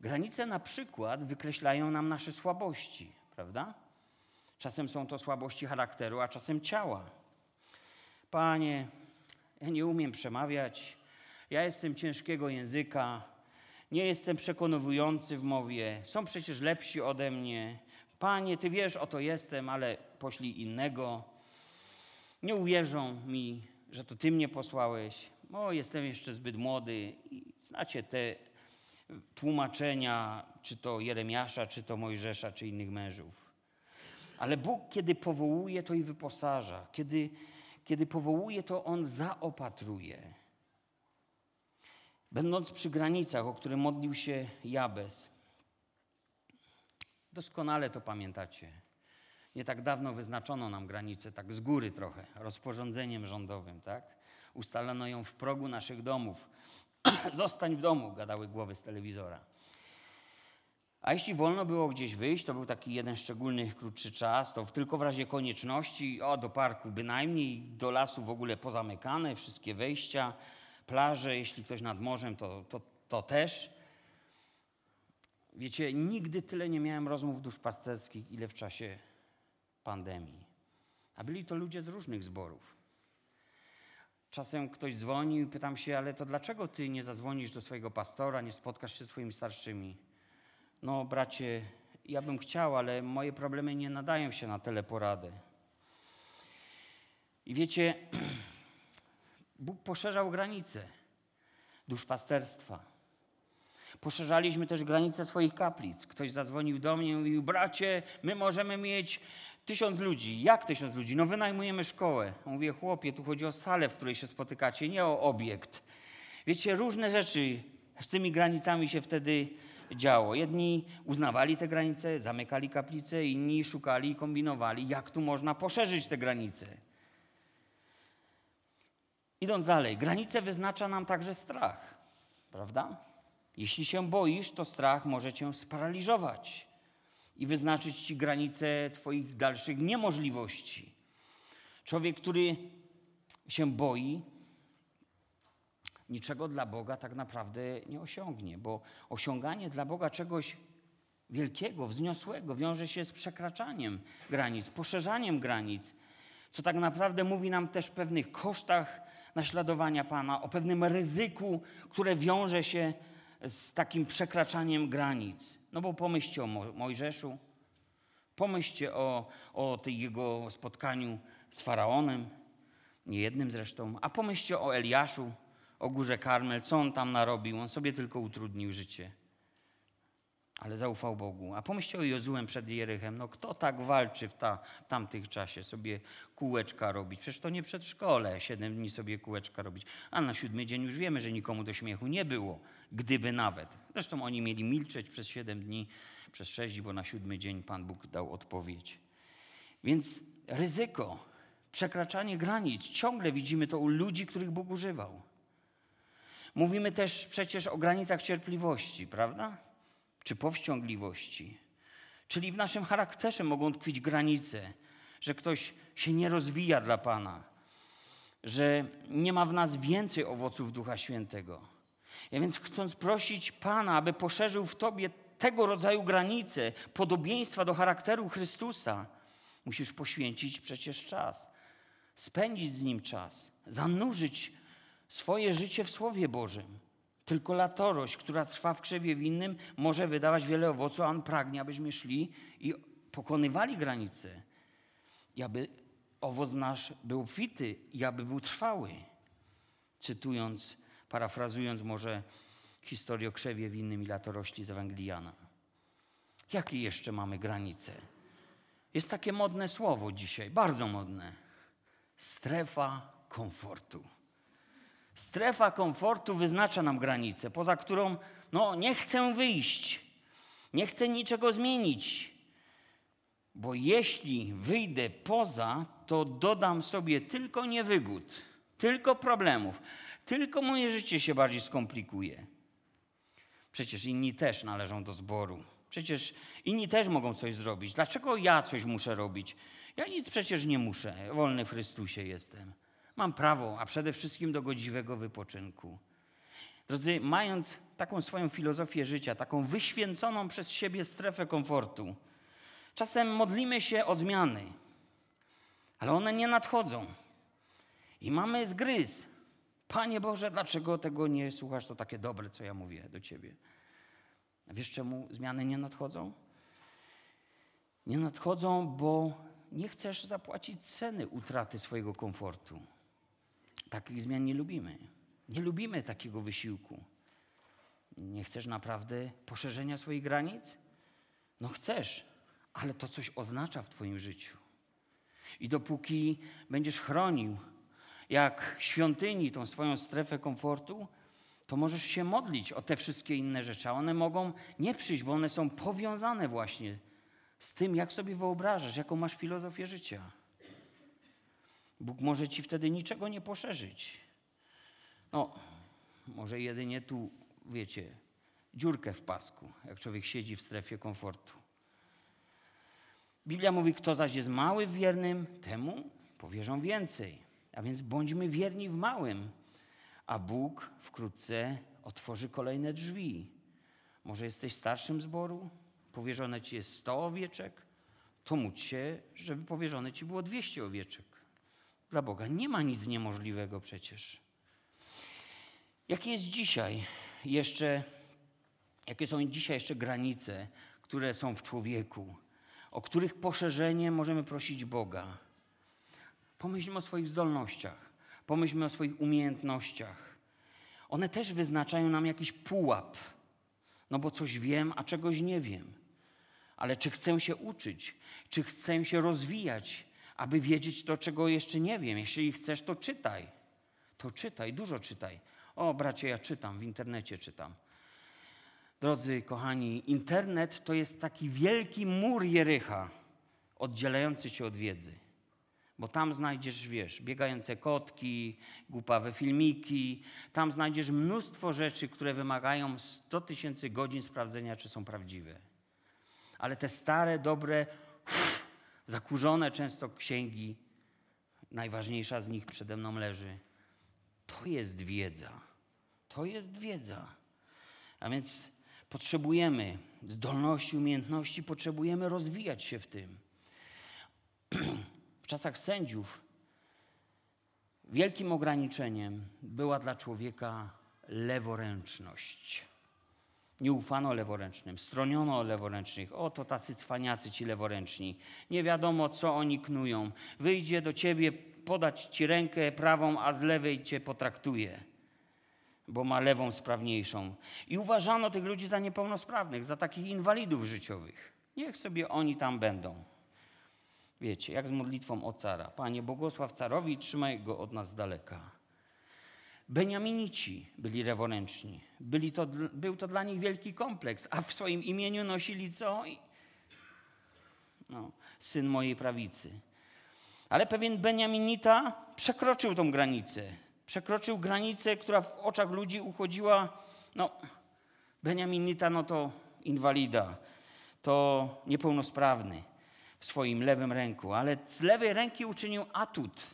Granice na przykład wykreślają nam nasze słabości, prawda? Czasem są to słabości charakteru, a czasem ciała. Panie, ja nie umiem przemawiać, ja jestem ciężkiego języka, nie jestem przekonujący w mowie, są przecież lepsi ode mnie. Panie, Ty wiesz, oto jestem, ale poślij innego. Nie uwierzą mi, że to Ty mnie posłałeś. O, jestem jeszcze zbyt młody i znacie te tłumaczenia, czy to Jeremiasza, czy to Mojżesza, czy innych mężów. Ale Bóg, kiedy powołuje, to i wyposaża. Kiedy, kiedy powołuje, to On zaopatruje. Będąc przy granicach, o które modlił się Jabez, doskonale to pamiętacie. Nie tak dawno wyznaczono nam granicę, tak z góry trochę, rozporządzeniem rządowym, tak? Ustalono ją w progu naszych domów. Zostań w domu, gadały głowy z telewizora. A jeśli wolno było gdzieś wyjść, to był taki jeden szczególny, krótszy czas, to tylko w razie konieczności, o do parku bynajmniej, do lasu w ogóle pozamykane, wszystkie wejścia, plaże, jeśli ktoś nad morzem, to, to, to też. Wiecie, nigdy tyle nie miałem rozmów duszpasterskich, ile w czasie pandemii. A byli to ludzie z różnych zborów. Czasem ktoś dzwoni i pytam się, ale to dlaczego ty nie zadzwonisz do swojego pastora, nie spotkasz się z swoimi starszymi? No, bracie, ja bym chciał, ale moje problemy nie nadają się na teleporadę. I wiecie, Bóg poszerzał granice duszpasterstwa. Poszerzaliśmy też granice swoich kaplic. Ktoś zadzwonił do mnie i mówił, bracie, my możemy mieć tysiąc ludzi. Jak tysiąc ludzi? No wynajmujemy szkołę. Mówię, chłopie, tu chodzi o salę, w której się spotykacie, nie o obiekt. Wiecie, różne rzeczy z tymi granicami się wtedy działo. Jedni uznawali te granice, zamykali kaplice, inni szukali i kombinowali, jak tu można poszerzyć te granice. Idąc dalej, granice wyznacza nam także strach, prawda? Jeśli się boisz, to strach może cię sparaliżować i wyznaczyć ci granice Twoich dalszych niemożliwości. Człowiek, który się boi, niczego dla Boga tak naprawdę nie osiągnie, bo osiąganie dla Boga czegoś wielkiego, wzniosłego wiąże się z przekraczaniem granic, poszerzaniem granic, co tak naprawdę mówi nam też pewnych kosztach naśladowania Pana, o pewnym ryzyku, które wiąże się z takim przekraczaniem granic. No bo pomyślcie o Mojżeszu, pomyślcie o, o tej jego spotkaniu z Faraonem, nie jednym zresztą, a pomyślcie o Eliaszu, o górze Karmel, co on tam narobił, on sobie tylko utrudnił życie. Ale zaufał Bogu. A pomyślcie o Jozułem przed Jerychem. No kto tak walczy w, ta, tamtych czasie, sobie kółeczka robić? Przecież to nie przedszkole, siedem dni sobie kółeczka robić. A na siódmy dzień już wiemy, że nikomu do śmiechu nie było, gdyby nawet. Zresztą oni mieli milczeć przez siedem dni, przez sześć, bo na siódmy dzień Pan Bóg dał odpowiedź. Więc ryzyko, przekraczanie granic, ciągle widzimy to u ludzi, których Bóg używał. Mówimy też przecież o granicach cierpliwości, prawda? Czy powściągliwości. Czyli w naszym charakterze mogą tkwić granice, że ktoś się nie rozwija dla Pana, że nie ma w nas więcej owoców Ducha Świętego. Ja więc chcąc prosić Pana, aby poszerzył w Tobie tego rodzaju granice, podobieństwa do charakteru Chrystusa, musisz poświęcić przecież czas, spędzić z Nim czas, zanurzyć swoje życie w Słowie Bożym. Tylko latorość, która trwa w krzewie winnym, może wydawać wiele owoców, a On pragnie, abyśmy szli i pokonywali granice. I aby owoc nasz był obfity i aby był trwały. Cytując, parafrazując może historię o krzewie winnym i latorośli z Ewangeliana. Jakie jeszcze mamy granice? Jest takie modne słowo dzisiaj, bardzo modne. Strefa komfortu. Strefa komfortu wyznacza nam granicę, poza którą no, nie chcę wyjść, nie chcę niczego zmienić, bo jeśli wyjdę poza, to dodam sobie tylko niewygód, tylko problemów, tylko moje życie się bardziej skomplikuje. Przecież inni też należą do zboru. Przecież inni też mogą coś zrobić. Dlaczego ja coś muszę robić? Ja nic przecież nie muszę. Wolny w Chrystusie jestem. Mam prawo, a przede wszystkim do godziwego wypoczynku. Drodzy, mając taką swoją filozofię życia, taką wyświęconą przez siebie strefę komfortu, czasem modlimy się o zmiany, ale one nie nadchodzą. I mamy zgryz. Panie Boże, dlaczego tego nie słuchasz? To takie dobre, co ja mówię do Ciebie. A wiesz, czemu zmiany nie nadchodzą? Nie nadchodzą, bo nie chcesz zapłacić ceny utraty swojego komfortu. Takich zmian nie lubimy. Nie lubimy takiego wysiłku. Nie chcesz naprawdę poszerzenia swoich granic? No chcesz, ale to coś oznacza w Twoim życiu. I dopóki będziesz chronił jak świątyni tą swoją strefę komfortu, to możesz się modlić o te wszystkie inne rzeczy, a one mogą nie przyjść, bo one są powiązane właśnie z tym, jak sobie wyobrażasz, jaką masz filozofię życia. Bóg może ci wtedy niczego nie poszerzyć. No, może jedynie tu, wiecie, dziurkę w pasku, jak człowiek siedzi w strefie komfortu. Biblia mówi, kto zaś jest mały w wiernym, temu powierzą więcej. A więc bądźmy wierni w małym, a Bóg wkrótce otworzy kolejne drzwi. Może jesteś starszym zboru, powierzone ci jest 100 owieczek, to módl się, żeby powierzone ci było 200 owieczek. Dla Boga nie ma nic niemożliwego przecież. Jakie jest dzisiaj jeszcze, jakie są dzisiaj jeszcze granice, które są w człowieku, o których poszerzenie możemy prosić Boga? Pomyślmy o swoich zdolnościach, pomyślmy o swoich umiejętnościach. One też wyznaczają nam jakiś pułap, no bo coś wiem, a czegoś nie wiem. Ale czy chcę się uczyć, czy chcę się rozwijać, aby wiedzieć to, czego jeszcze nie wiem. Jeśli chcesz, to czytaj. To czytaj, dużo czytaj. O, bracie, ja czytam, w internecie czytam. Drodzy kochani, internet to jest taki wielki mur Jericha, oddzielający cię od wiedzy. Bo tam znajdziesz, wiesz, biegające kotki, głupawe filmiki, tam znajdziesz mnóstwo rzeczy, które wymagają 100 tysięcy godzin sprawdzenia, czy są prawdziwe. Ale te stare, dobre, zakurzone często księgi, najważniejsza z nich przede mną leży. To jest wiedza. To jest wiedza. A więc potrzebujemy zdolności, umiejętności, potrzebujemy rozwijać się w tym. W czasach sędziów wielkim ograniczeniem była dla człowieka leworęczność. Nie ufano leworęcznym, stroniono leworęcznych. Oto tacy cwaniacy ci leworęczni. Nie wiadomo, co oni knują. Wyjdzie do ciebie podać ci rękę prawą, a z lewej cię potraktuje. bo ma lewą sprawniejszą. I uważano tych ludzi za niepełnosprawnych, za takich inwalidów życiowych. Niech sobie oni tam będą. Wiecie, jak z modlitwą o cara. Panie, błogosław carowi trzymaj go od nas z daleka. Beniaminici byli reworęczni. Byli to, był to dla nich wielki kompleks, a w swoim imieniu nosili co? No, syn mojej prawicy. Ale pewien Beniaminita przekroczył tą granicę. Przekroczył granicę, która w oczach ludzi uchodziła, no, Beniaminita, no to inwalida, to niepełnosprawny w swoim lewym ręku, ale z lewej ręki uczynił atut.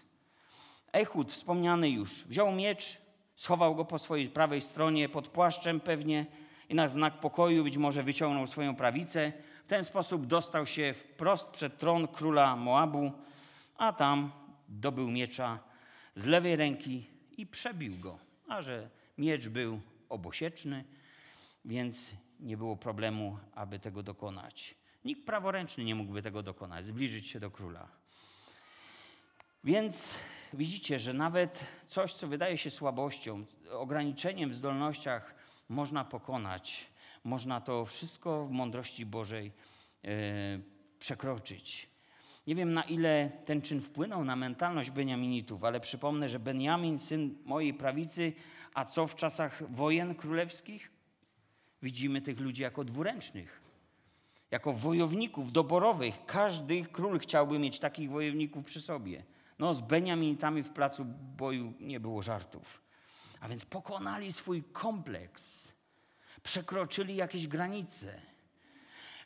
Echud, wspomniany już, wziął miecz, schował go po swojej prawej stronie, pod płaszczem pewnie i na znak pokoju być może wyciągnął swoją prawicę. W ten sposób dostał się wprost przed tron króla Moabu, a tam dobył miecza z lewej ręki i przebił go. A że miecz był obosieczny, więc nie było problemu, aby tego dokonać. Nikt praworęczny nie mógłby tego dokonać, zbliżyć się do króla. Więc widzicie, że nawet coś, co wydaje się słabością, ograniczeniem w zdolnościach, można pokonać. Można to wszystko w mądrości Bożej yy, przekroczyć. Nie wiem, na ile ten czyn wpłynął na mentalność Beniaminitów, ale przypomnę, że Beniamin, syn mojej prawicy, a co w czasach wojen królewskich? Widzimy tych ludzi jako dwuręcznych jako wojowników doborowych. Każdy król chciałby mieć takich wojowników przy sobie. No, z Beniaminitami w placu boju nie było żartów. A więc pokonali swój kompleks, przekroczyli jakieś granice,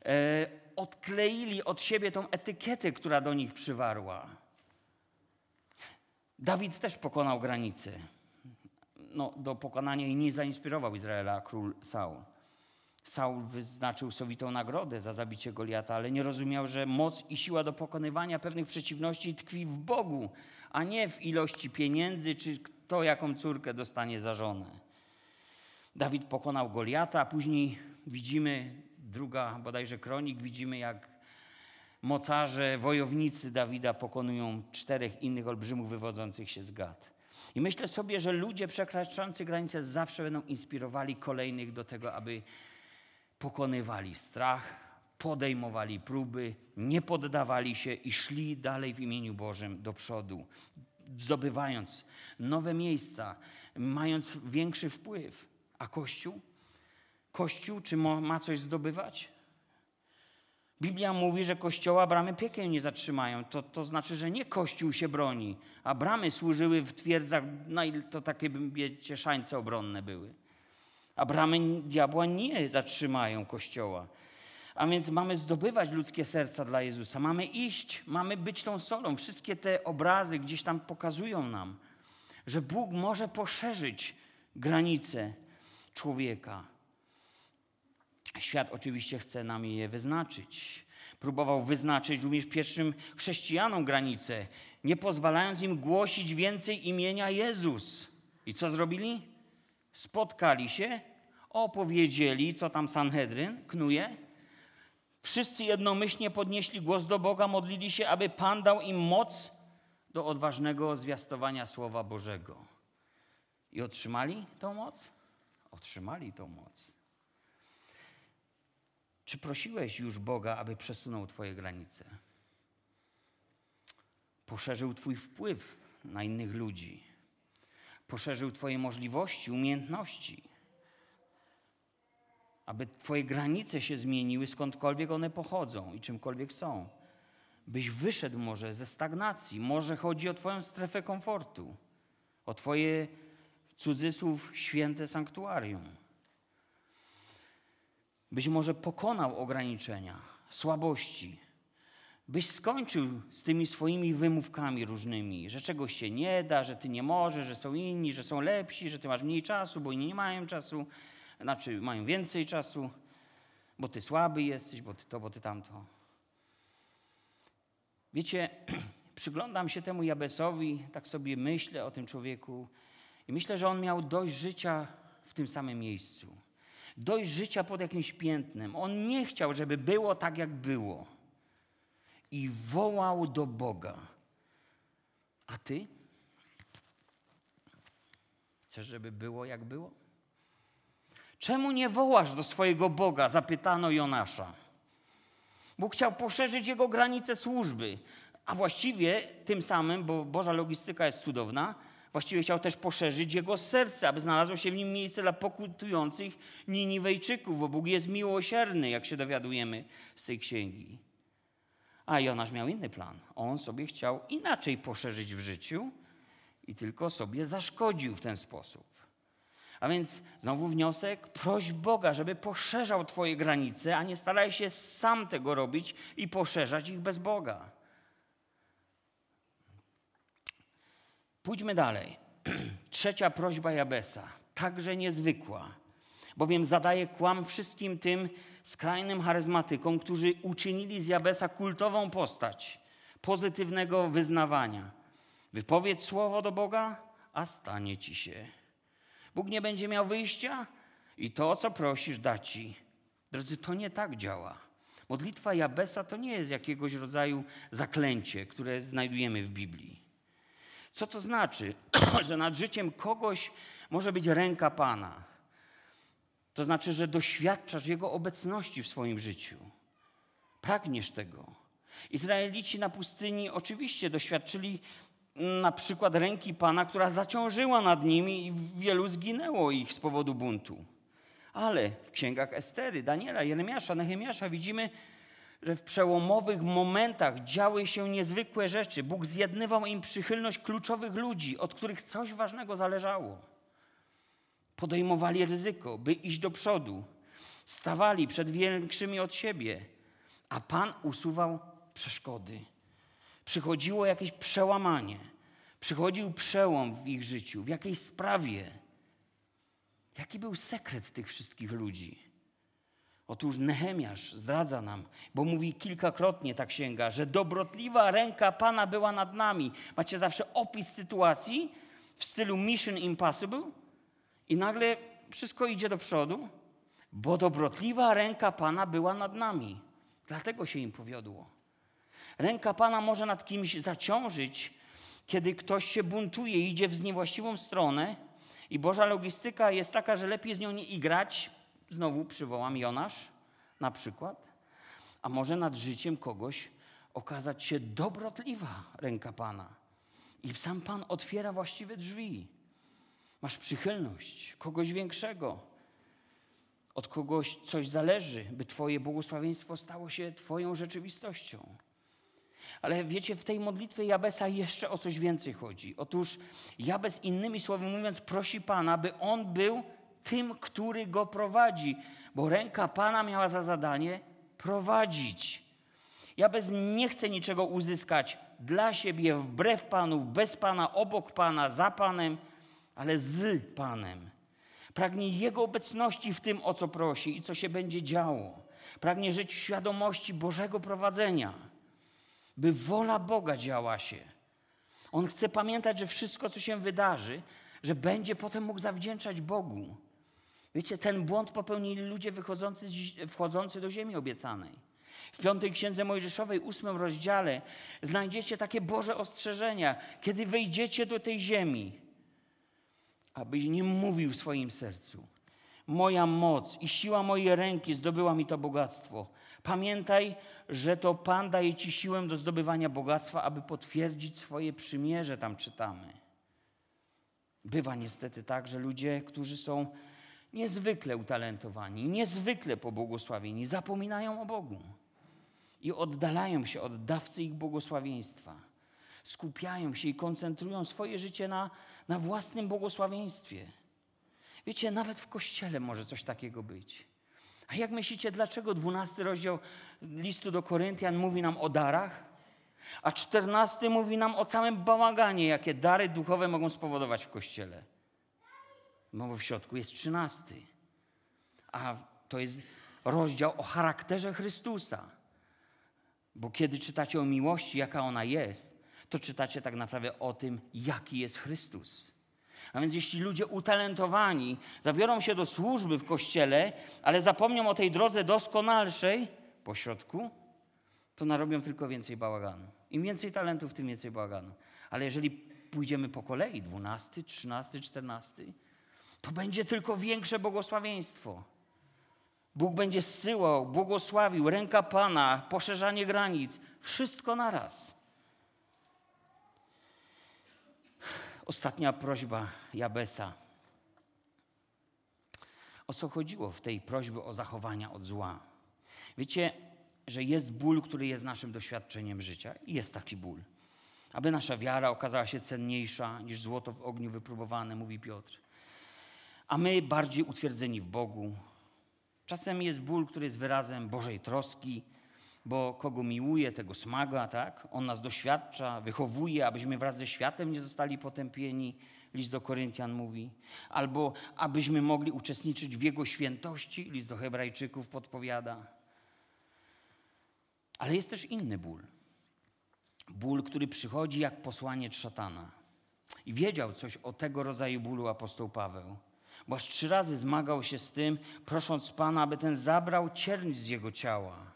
e, odkleili od siebie tą etykietę, która do nich przywarła. Dawid też pokonał granice. No, do pokonania i nie zainspirował Izraela król Saul. Saul wyznaczył sowitą nagrodę za zabicie Goliata, ale nie rozumiał, że moc i siła do pokonywania pewnych przeciwności tkwi w Bogu, a nie w ilości pieniędzy, czy kto jaką córkę dostanie za żonę. Dawid pokonał Goliata, a później widzimy, druga bodajże kronik, widzimy jak mocarze, wojownicy Dawida pokonują czterech innych olbrzymów wywodzących się z Gad. I myślę sobie, że ludzie przekraczający granice zawsze będą inspirowali kolejnych do tego, aby pokonywali strach, podejmowali próby, nie poddawali się i szli dalej w imieniu Bożym do przodu, zdobywając nowe miejsca, mając większy wpływ. A Kościół? Kościół, czy ma coś zdobywać? Biblia mówi, że kościoła bramy piekiel nie zatrzymają. To, to znaczy, że nie kościół się broni, a bramy służyły w twierdzach, no to takie, wiecie, szańce obronne były a bramy diabła nie zatrzymają Kościoła. A więc mamy zdobywać ludzkie serca dla Jezusa, mamy iść, mamy być tą solą. Wszystkie te obrazy gdzieś tam pokazują nam, że Bóg może poszerzyć granice człowieka. Świat oczywiście chce nam je wyznaczyć. Próbował wyznaczyć również pierwszym chrześcijanom granice, nie pozwalając im głosić więcej imienia Jezus. I co zrobili? Spotkali się opowiedzieli, co tam Sanhedryn knuje. Wszyscy jednomyślnie podnieśli głos do Boga, modlili się, aby Pan dał im moc do odważnego zwiastowania Słowa Bożego. I otrzymali tą moc? Otrzymali tą moc. Czy prosiłeś już Boga, aby przesunął Twoje granice? Poszerzył Twój wpływ na innych ludzi. Poszerzył Twoje możliwości, umiejętności aby Twoje granice się zmieniły, skądkolwiek one pochodzą i czymkolwiek są. Byś wyszedł może ze stagnacji, może chodzi o Twoją strefę komfortu, o Twoje cudzysłów święte sanktuarium. Byś może pokonał ograniczenia, słabości, byś skończył z tymi swoimi wymówkami różnymi, że czegoś się nie da, że ty nie możesz, że są inni, że są lepsi, że ty masz mniej czasu, bo inni nie mają czasu znaczy mają więcej czasu, bo ty słaby jesteś, bo ty to, bo ty tamto. Wiecie, przyglądam się temu Jabesowi, tak sobie myślę o tym człowieku i myślę, że on miał dość życia w tym samym miejscu. Dość życia pod jakimś piętnem. On nie chciał, żeby było tak, jak było. I wołał do Boga. A ty? Chcesz, żeby było jak było? Czemu nie wołasz do swojego Boga? Zapytano Jonasza. Bóg chciał poszerzyć jego granice służby, a właściwie tym samym, bo Boża logistyka jest cudowna, właściwie chciał też poszerzyć jego serce, aby znalazło się w nim miejsce dla pokutujących Niniwejczyków, bo Bóg jest miłosierny, jak się dowiadujemy z tej księgi. A Jonasz miał inny plan. On sobie chciał inaczej poszerzyć w życiu i tylko sobie zaszkodził w ten sposób. A więc znowu wniosek, proś Boga, żeby poszerzał Twoje granice, a nie staraj się sam tego robić i poszerzać ich bez Boga. Pójdźmy dalej. Trzecia prośba Jabesa, także niezwykła, bowiem zadaje kłam wszystkim tym skrajnym charyzmatykom, którzy uczynili z Jabesa kultową postać pozytywnego wyznawania. Wypowiedz słowo do Boga, a stanie ci się. Bóg nie będzie miał wyjścia i to, co prosisz, da ci. Drodzy, to nie tak działa. Modlitwa Jabesa to nie jest jakiegoś rodzaju zaklęcie, które znajdujemy w Biblii. Co to znaczy, że nad życiem kogoś może być ręka Pana? To znaczy, że doświadczasz Jego obecności w swoim życiu. Pragniesz tego. Izraelici na pustyni oczywiście doświadczyli na przykład ręki Pana, która zaciążyła nad nimi i wielu zginęło ich z powodu buntu. Ale w księgach Estery, Daniela, Jeremiasza, Nehemiasza widzimy, że w przełomowych momentach działy się niezwykłe rzeczy. Bóg zjednywał im przychylność kluczowych ludzi, od których coś ważnego zależało. Podejmowali ryzyko, by iść do przodu. Stawali przed większymi od siebie, a Pan usuwał przeszkody. Przychodziło jakieś przełamanie. Przychodził przełom w ich życiu, w jakiejś sprawie. Jaki był sekret tych wszystkich ludzi? Otóż Nehemiasz zdradza nam, bo mówi kilkakrotnie ta księga, że dobrotliwa ręka Pana była nad nami. Macie zawsze opis sytuacji w stylu Mission Impossible i nagle wszystko idzie do przodu, bo dobrotliwa ręka Pana była nad nami. Dlatego się im powiodło. Ręka Pana może nad kimś zaciążyć, kiedy ktoś się buntuje, idzie w niewłaściwą stronę i Boża logistyka jest taka, że lepiej z nią nie igrać, Znowu przywołam Jonasz na przykład. A może nad życiem kogoś okazać się dobrotliwa ręka Pana. I sam Pan otwiera właściwe drzwi. Masz przychylność kogoś większego. Od kogoś coś zależy, by Twoje błogosławieństwo stało się Twoją rzeczywistością. Ale wiecie, w tej modlitwie Jabesa jeszcze o coś więcej chodzi. Otóż Jabes, innymi słowy mówiąc, prosi Pana, by on był tym, który go prowadzi, bo ręka Pana miała za zadanie prowadzić. Ja bez nie chcę niczego uzyskać dla siebie, wbrew Panu, bez Pana, obok Pana, za Panem, ale z Panem. Pragnie Jego obecności w tym, o co prosi i co się będzie działo. Pragnie żyć w świadomości Bożego prowadzenia, by wola Boga działa się. On chce pamiętać, że wszystko, co się wydarzy, że będzie potem mógł zawdzięczać Bogu. Wiecie, ten błąd popełnili ludzie wychodzący, wchodzący do ziemi obiecanej. W piątej księdze Mojżeszowej, ósmym rozdziale, znajdziecie takie Boże ostrzeżenia, kiedy wejdziecie do tej ziemi, abyś nie mówił w swoim sercu. Moja moc i siła mojej ręki zdobyła mi to bogactwo. Pamiętaj, że to Pan daje ci siłę do zdobywania bogactwa, aby potwierdzić swoje przymierze, tam czytamy. Bywa niestety tak, że ludzie, którzy są niezwykle utalentowani, niezwykle pobłogosławieni, zapominają o Bogu i oddalają się od dawcy ich błogosławieństwa. Skupiają się i koncentrują swoje życie na, na własnym błogosławieństwie. Wiecie, nawet w kościele może coś takiego być. A jak myślicie, dlaczego 12 rozdział listu do Koryntian mówi nam o darach, a 14 mówi nam o całym bałaganie, jakie dary duchowe mogą spowodować w kościele? bo w środku jest trzynasty. A to jest rozdział o charakterze Chrystusa. Bo kiedy czytacie o miłości, jaka ona jest, to czytacie tak naprawdę o tym, jaki jest Chrystus. A więc jeśli ludzie utalentowani zabiorą się do służby w kościele, ale zapomnią o tej drodze doskonalszej po środku, to narobią tylko więcej bałaganu. Im więcej talentów, tym więcej bałaganu. Ale jeżeli pójdziemy po kolei, dwunasty, trzynasty, czternasty, to będzie tylko większe błogosławieństwo. Bóg będzie zsyłał, błogosławił, ręka Pana, poszerzanie granic, wszystko naraz. Ostatnia prośba Jabesa. O co chodziło w tej prośbie o zachowania od zła? Wiecie, że jest ból, który jest naszym doświadczeniem życia. Jest taki ból. Aby nasza wiara okazała się cenniejsza niż złoto w ogniu wypróbowane, mówi Piotr. A my bardziej utwierdzeni w Bogu. Czasem jest ból, który jest wyrazem Bożej troski, bo kogo miłuje, tego smaga, tak? On nas doświadcza, wychowuje, abyśmy wraz ze światem nie zostali potępieni, list do Koryntian mówi. Albo abyśmy mogli uczestniczyć w Jego świętości, list do Hebrajczyków podpowiada. Ale jest też inny ból. Ból, który przychodzi jak posłaniec szatana. I wiedział coś o tego rodzaju bólu apostoł Paweł. Bo aż trzy razy zmagał się z tym, prosząc Pana, aby ten zabrał cierń z jego ciała.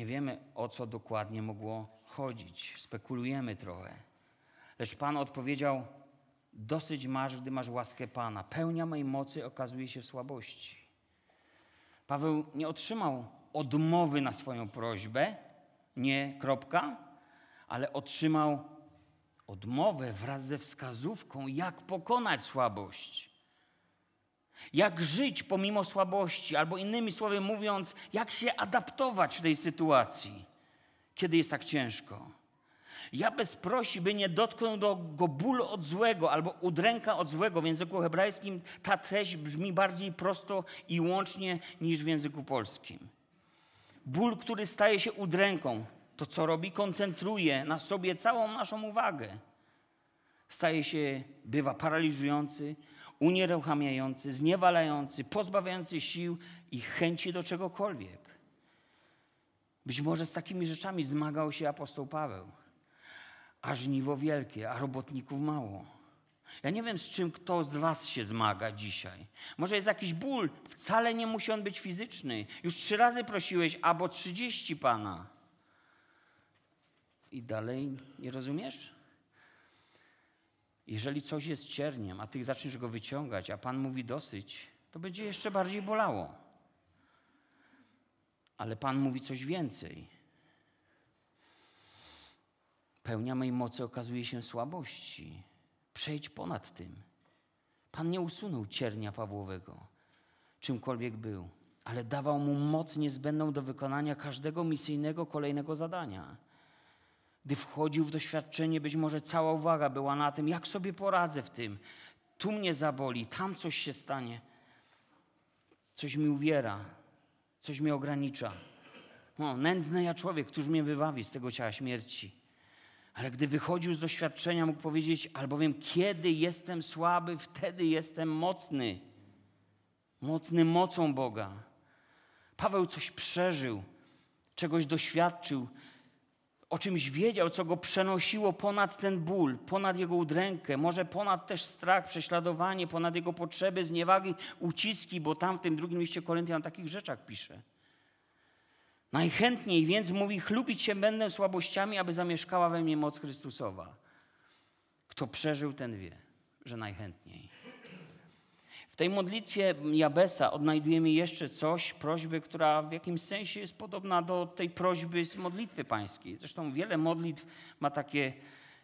Nie wiemy, o co dokładnie mogło chodzić. Spekulujemy trochę. Lecz Pan odpowiedział: Dosyć masz, gdy masz łaskę Pana. Pełnia mojej mocy okazuje się w słabości. Paweł nie otrzymał odmowy na swoją prośbę, nie kropka, ale otrzymał odmowę wraz ze wskazówką, jak pokonać słabość. Jak żyć pomimo słabości, albo innymi słowy mówiąc, jak się adaptować w tej sytuacji, kiedy jest tak ciężko. Ja bez prosi, by nie dotknął go ból od złego albo udręka od złego. W języku hebrajskim ta treść brzmi bardziej prosto i łącznie niż w języku polskim. Ból, który staje się udręką, to co robi, koncentruje na sobie całą naszą uwagę. Staje się, bywa paraliżujący, unieruchamiający, zniewalający, pozbawiający sił i chęci do czegokolwiek. Być może z takimi rzeczami zmagał się apostoł Paweł. A żniwo wielkie, a robotników mało. Ja nie wiem, z czym kto z Was się zmaga dzisiaj. Może jest jakiś ból, wcale nie musi on być fizyczny. Już trzy razy prosiłeś, albo trzydzieści Pana. I dalej nie rozumiesz? Jeżeli coś jest cierniem, a Ty zaczniesz go wyciągać, a Pan mówi dosyć, to będzie jeszcze bardziej bolało. Ale Pan mówi coś więcej. Pełnia mojej mocy okazuje się słabości. Przejdź ponad tym. Pan nie usunął ciernia Pawłowego, czymkolwiek był, ale dawał mu moc niezbędną do wykonania każdego misyjnego kolejnego zadania. Gdy wchodził w doświadczenie, być może cała uwaga była na tym, jak sobie poradzę w tym. Tu mnie zaboli, tam coś się stanie. Coś mi uwiera, coś mnie ogranicza. No, nędzny ja człowiek, któż mnie wybawi z tego ciała śmierci. Ale gdy wychodził z doświadczenia, mógł powiedzieć, albowiem kiedy jestem słaby, wtedy jestem mocny. Mocny mocą Boga. Paweł coś przeżył, czegoś doświadczył, o czymś wiedział, co go przenosiło ponad ten ból, ponad jego udrękę, może ponad też strach, prześladowanie, ponad jego potrzeby, zniewagi, uciski, bo tam w tym drugim liście Koryntian o takich rzeczach pisze. Najchętniej więc mówi, chlubić się będę słabościami, aby zamieszkała we mnie moc Chrystusowa. Kto przeżył, ten wie, że najchętniej. Tej modlitwie Jabesa odnajdujemy jeszcze coś, prośbę, która w jakimś sensie jest podobna do tej prośby z modlitwy pańskiej. Zresztą wiele modlitw ma takie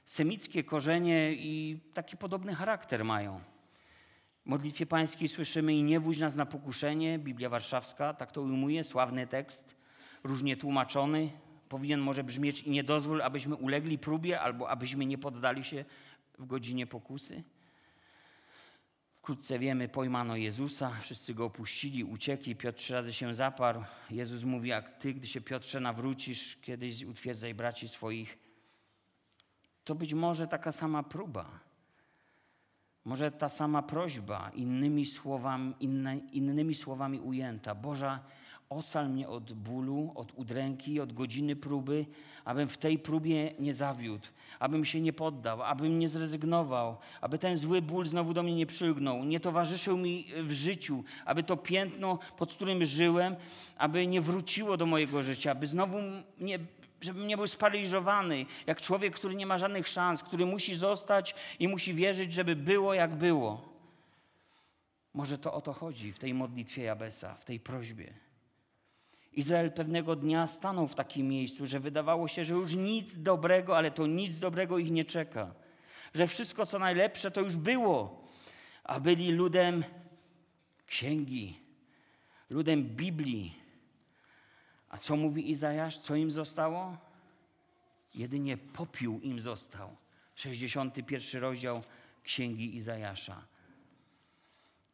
semickie korzenie i taki podobny charakter mają. W modlitwie pańskiej słyszymy i nie wódź nas na pokuszenie, Biblia Warszawska tak to ujmuje, sławny tekst różnie tłumaczony, powinien może brzmieć i nie dozwól, abyśmy ulegli próbie albo abyśmy nie poddali się w godzinie pokusy. Wkrótce wiemy, pojmano Jezusa, wszyscy go opuścili, uciekli, Piotr trzy razy się zaparł. Jezus mówi, jak ty, gdy się Piotrze nawrócisz, kiedyś utwierdzaj braci swoich. To być może taka sama próba, może ta sama prośba, innymi słowami, inne, innymi słowami ujęta. Boża, Ocal mnie od bólu, od udręki, od godziny próby, abym w tej próbie nie zawiódł, abym się nie poddał, abym nie zrezygnował, aby ten zły ból znowu do mnie nie przylgnął, nie towarzyszył mi w życiu, aby to piętno, pod którym żyłem, aby nie wróciło do mojego życia, aby znowu nie, żebym nie był sparaliżowany, jak człowiek, który nie ma żadnych szans, który musi zostać i musi wierzyć, żeby było jak było. Może to o to chodzi w tej modlitwie Jabesa, w tej prośbie. Izrael pewnego dnia stanął w takim miejscu, że wydawało się, że już nic dobrego, ale to nic dobrego ich nie czeka. Że wszystko, co najlepsze, to już było, a byli ludem księgi, ludem Biblii. A co mówi Izajasz? Co im zostało? Jedynie popiół im został. 61 rozdział Księgi Izajasza.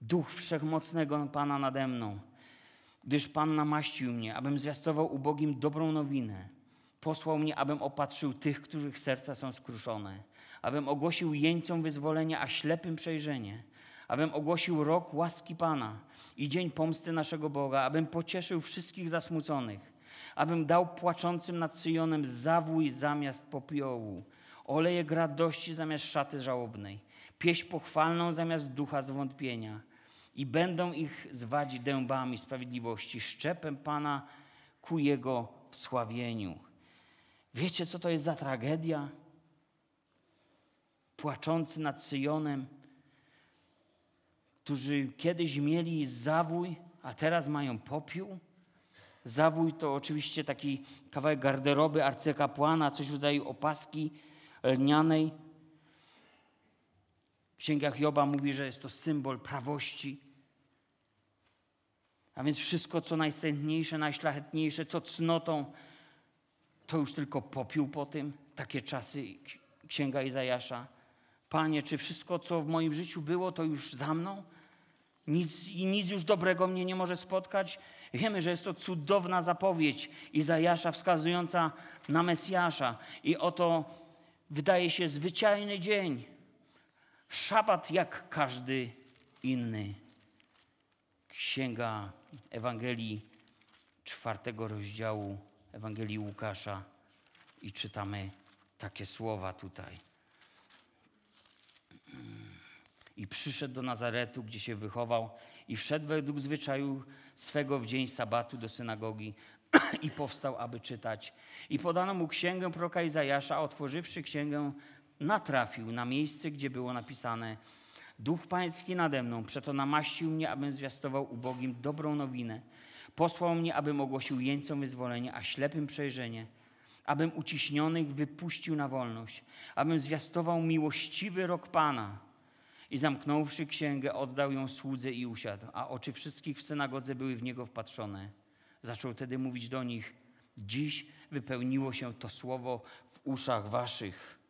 Duch Wszechmocnego Pana nade mną, gdyż Pan namaścił mnie, abym zwiastował ubogim dobrą nowinę. Posłał mnie, abym opatrzył tych, których serca są skruszone, abym ogłosił jeńcom wyzwolenie, a ślepym przejrzenie, abym ogłosił rok łaski Pana i dzień pomsty naszego Boga, abym pocieszył wszystkich zasmuconych, abym dał płaczącym nad Syjonem zawój zamiast popiołu, olejek radości zamiast szaty żałobnej, pieśń pochwalną zamiast ducha zwątpienia i będą ich zwać dębami sprawiedliwości, szczepem Pana ku Jego wsławieniu. Wiecie, co to jest za tragedia? Płaczący nad Syjonem, którzy kiedyś mieli zawój, a teraz mają popiół. Zawój to oczywiście taki kawałek garderoby arcykapłana, coś w rodzaju opaski lnianej. Księgach Joba mówi, że jest to symbol prawości. A więc wszystko, co najsędniejsze, najszlachetniejsze, co cnotą, to już tylko popiół po tym. Takie czasy księga Izajasza. Panie, czy wszystko, co w moim życiu było, to już za mną? Nic, I nic już dobrego mnie nie może spotkać? Wiemy, że jest to cudowna zapowiedź Izajasza wskazująca na Mesjasza. I oto wydaje się zwyczajny dzień. Szabat jak każdy inny. Księga Ewangelii czwartego rozdziału Ewangelii Łukasza i czytamy takie słowa tutaj. I przyszedł do Nazaretu, gdzie się wychował, i wszedł według zwyczaju swego w dzień sabatu do synagogi i powstał, aby czytać. I podano mu księgę proroka Izajasza, otworzywszy księgę, natrafił na miejsce, gdzie było napisane Duch Pański nade mną, przeto namaścił mnie, abym zwiastował ubogim dobrą nowinę. Posłał mnie, abym ogłosił jeńcom wyzwolenie, a ślepym przejrzenie, abym uciśnionych wypuścił na wolność, abym zwiastował miłościwy rok Pana. I zamknąwszy księgę, oddał ją słudze i usiadł, a oczy wszystkich w synagodze były w niego wpatrzone. Zaczął tedy mówić do nich: Dziś wypełniło się to słowo w uszach waszych.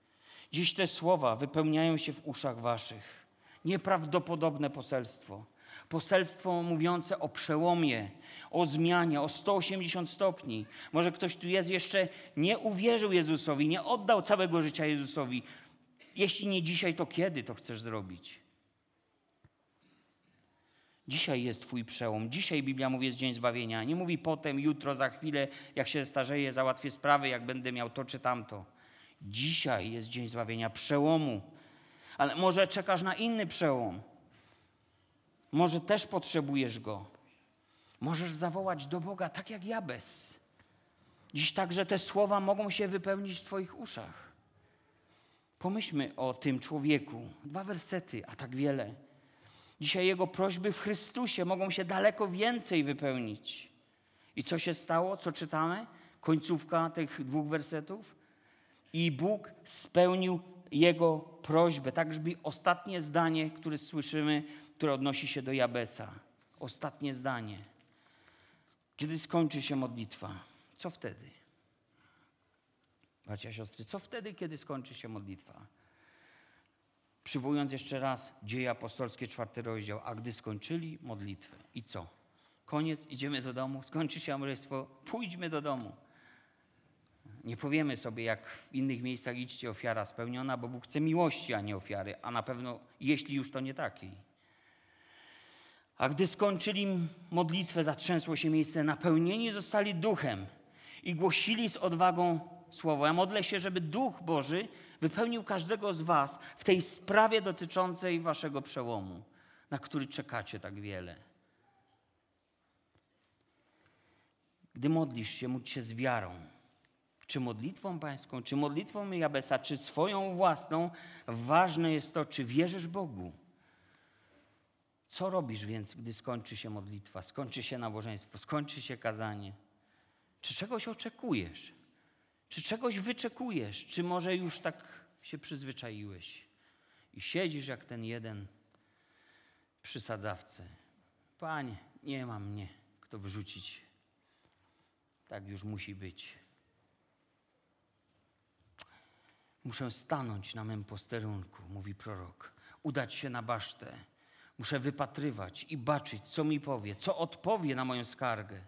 Dziś te słowa wypełniają się w uszach waszych. Nieprawdopodobne poselstwo. Poselstwo mówiące o przełomie, o zmianie, o 180 stopni. Może ktoś tu jest jeszcze, nie uwierzył Jezusowi, nie oddał całego życia Jezusowi. Jeśli nie dzisiaj, to kiedy to chcesz zrobić? Dzisiaj jest Twój przełom. Dzisiaj Biblia mówi jest dzień zbawienia. Nie mówi potem, jutro, za chwilę, jak się starzeję, załatwię sprawy, jak będę miał to czy tamto. Dzisiaj jest dzień zbawienia, przełomu. Ale może czekasz na inny przełom. Może też potrzebujesz go. Możesz zawołać do Boga tak jak Jabez. Dziś także te słowa mogą się wypełnić w Twoich uszach. Pomyślmy o tym człowieku. Dwa wersety, a tak wiele. Dzisiaj jego prośby w Chrystusie mogą się daleko więcej wypełnić. I co się stało? Co czytamy? Końcówka tych dwóch wersetów. I Bóg spełnił jego prośbę. Tak brzmi ostatnie zdanie, które słyszymy, które odnosi się do Jabesa. Ostatnie zdanie. Kiedy skończy się modlitwa, co wtedy? Bracia, siostry, co wtedy, kiedy skończy się modlitwa? Przywołując jeszcze raz dzieje apostolskie, czwarty rozdział. A gdy skończyli modlitwę i co? Koniec, idziemy do domu, skończy się amorystwo, pójdźmy do domu. Nie powiemy sobie, jak w innych miejscach idźcie ofiara spełniona, bo Bóg chce miłości, a nie ofiary, a na pewno, jeśli już to nie takiej. A gdy skończyli modlitwę, zatrzęsło się miejsce, napełnieni zostali duchem i głosili z odwagą słowo. Ja modlę się, żeby Duch Boży wypełnił każdego z Was w tej sprawie dotyczącej Waszego przełomu, na który czekacie tak wiele. Gdy modlisz się, módl się z wiarą. Czy modlitwą pańską, czy modlitwą Jabesa, czy swoją własną, ważne jest to, czy wierzysz Bogu. Co robisz więc, gdy skończy się modlitwa, skończy się nabożeństwo, skończy się kazanie? Czy czegoś oczekujesz? Czy czegoś wyczekujesz? Czy może już tak się przyzwyczaiłeś i siedzisz jak ten jeden przy sadzawce? Panie, nie ma mnie, kto wyrzucić. Tak już musi być. Muszę stanąć na mym posterunku, mówi prorok, udać się na basztę. Muszę wypatrywać i baczyć, co mi powie, co odpowie na moją skargę.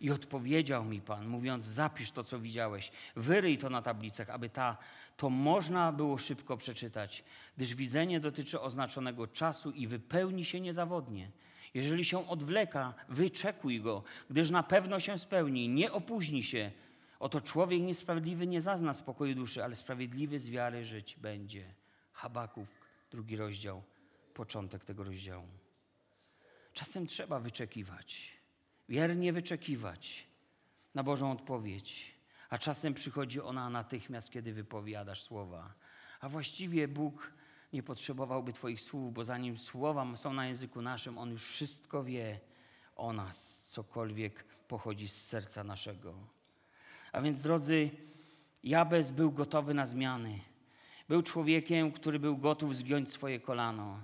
I odpowiedział mi Pan, mówiąc: Zapisz to, co widziałeś, wyryj to na tablicach, aby ta, to można było szybko przeczytać, gdyż widzenie dotyczy oznaczonego czasu i wypełni się niezawodnie. Jeżeli się odwleka, wyczekuj go, gdyż na pewno się spełni, nie opóźni się. Oto człowiek niesprawiedliwy nie zazna spokoju duszy, ale sprawiedliwy z wiary żyć będzie. Habaków, drugi rozdział, początek tego rozdziału. Czasem trzeba wyczekiwać, wiernie wyczekiwać na Bożą odpowiedź, a czasem przychodzi ona natychmiast, kiedy wypowiadasz słowa. A właściwie Bóg nie potrzebowałby Twoich słów, bo zanim słowa są na języku naszym, On już wszystko wie o nas, cokolwiek pochodzi z serca naszego. A więc, drodzy, Jabez był gotowy na zmiany. Był człowiekiem, który był gotów zgiąć swoje kolano.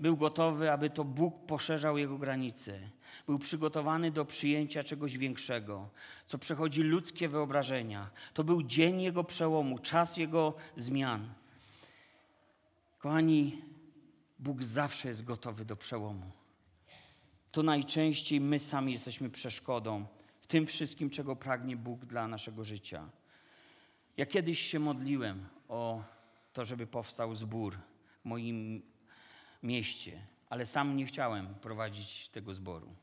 Był gotowy, aby to Bóg poszerzał jego granice. Był przygotowany do przyjęcia czegoś większego, co przechodzi ludzkie wyobrażenia. To był dzień jego przełomu, czas jego zmian. Kochani, Bóg zawsze jest gotowy do przełomu. To najczęściej my sami jesteśmy przeszkodą w tym wszystkim, czego pragnie Bóg dla naszego życia. Ja kiedyś się modliłem o to, żeby powstał zbór w moim mieście, ale sam nie chciałem prowadzić tego zboru.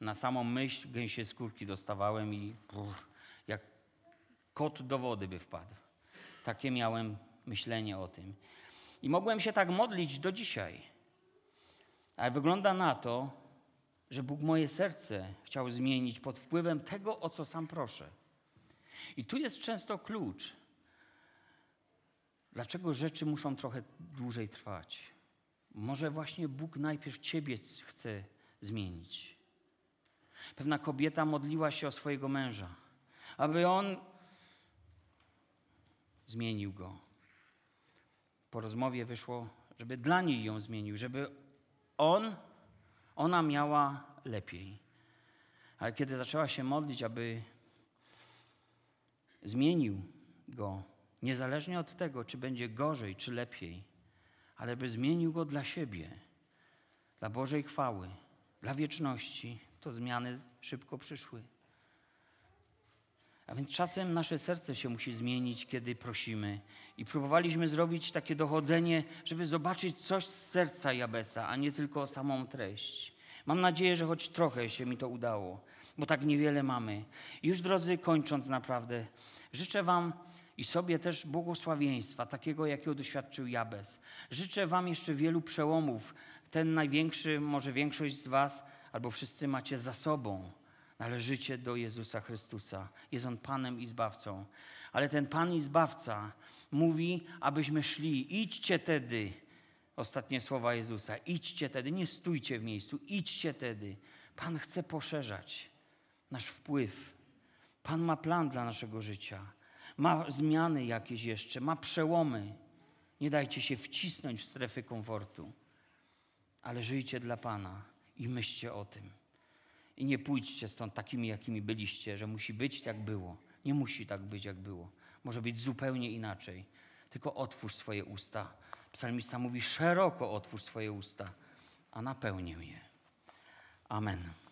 Na samą myśl gęsie skórki dostawałem i uff, jak kot do wody by wpadł. Takie miałem myślenie o tym. I mogłem się tak modlić do dzisiaj. Ale wygląda na to, że Bóg moje serce chciał zmienić pod wpływem tego, o co sam proszę. I tu jest często klucz. Dlaczego rzeczy muszą trochę dłużej trwać? Może właśnie Bóg najpierw Ciebie chce zmienić. Pewna kobieta modliła się o swojego męża, aby on zmienił go. Po rozmowie wyszło, żeby dla niej ją zmienił, żeby on, ona miała lepiej. Ale kiedy zaczęła się modlić, aby zmienił go, niezależnie od tego, czy będzie gorzej, czy lepiej, ale by zmienił go dla siebie, dla Bożej chwały, dla wieczności, to zmiany szybko przyszły. A więc czasem nasze serce się musi zmienić, kiedy prosimy. I próbowaliśmy zrobić takie dochodzenie, żeby zobaczyć coś z serca Jabesa, a nie tylko samą treść. Mam nadzieję, że choć trochę się mi to udało, bo tak niewiele mamy. Już drodzy, kończąc naprawdę, życzę Wam i sobie też błogosławieństwa, takiego, jakiego doświadczył Jabez. Życzę Wam jeszcze wielu przełomów. Ten największy, może większość z Was, albo wszyscy macie za sobą. Należycie do Jezusa Chrystusa. Jest On Panem i Zbawcą. Ale ten Pan i Zbawca mówi, abyśmy szli. Idźcie tedy. Ostatnie słowa Jezusa. Idźcie tedy. Nie stójcie w miejscu. Idźcie tedy. Pan chce poszerzać nasz wpływ. Pan ma plan dla naszego życia. Ma zmiany jakieś jeszcze. Ma przełomy. Nie dajcie się wcisnąć w strefy komfortu. Ale żyjcie dla Pana i myślcie o tym. I nie pójdźcie stąd takimi, jakimi byliście, że musi być jak było. Nie musi tak być, jak było. Może być zupełnie inaczej. Tylko otwórz swoje usta. Psalmista mówi: szeroko otwórz swoje usta, a napełnię je. Amen.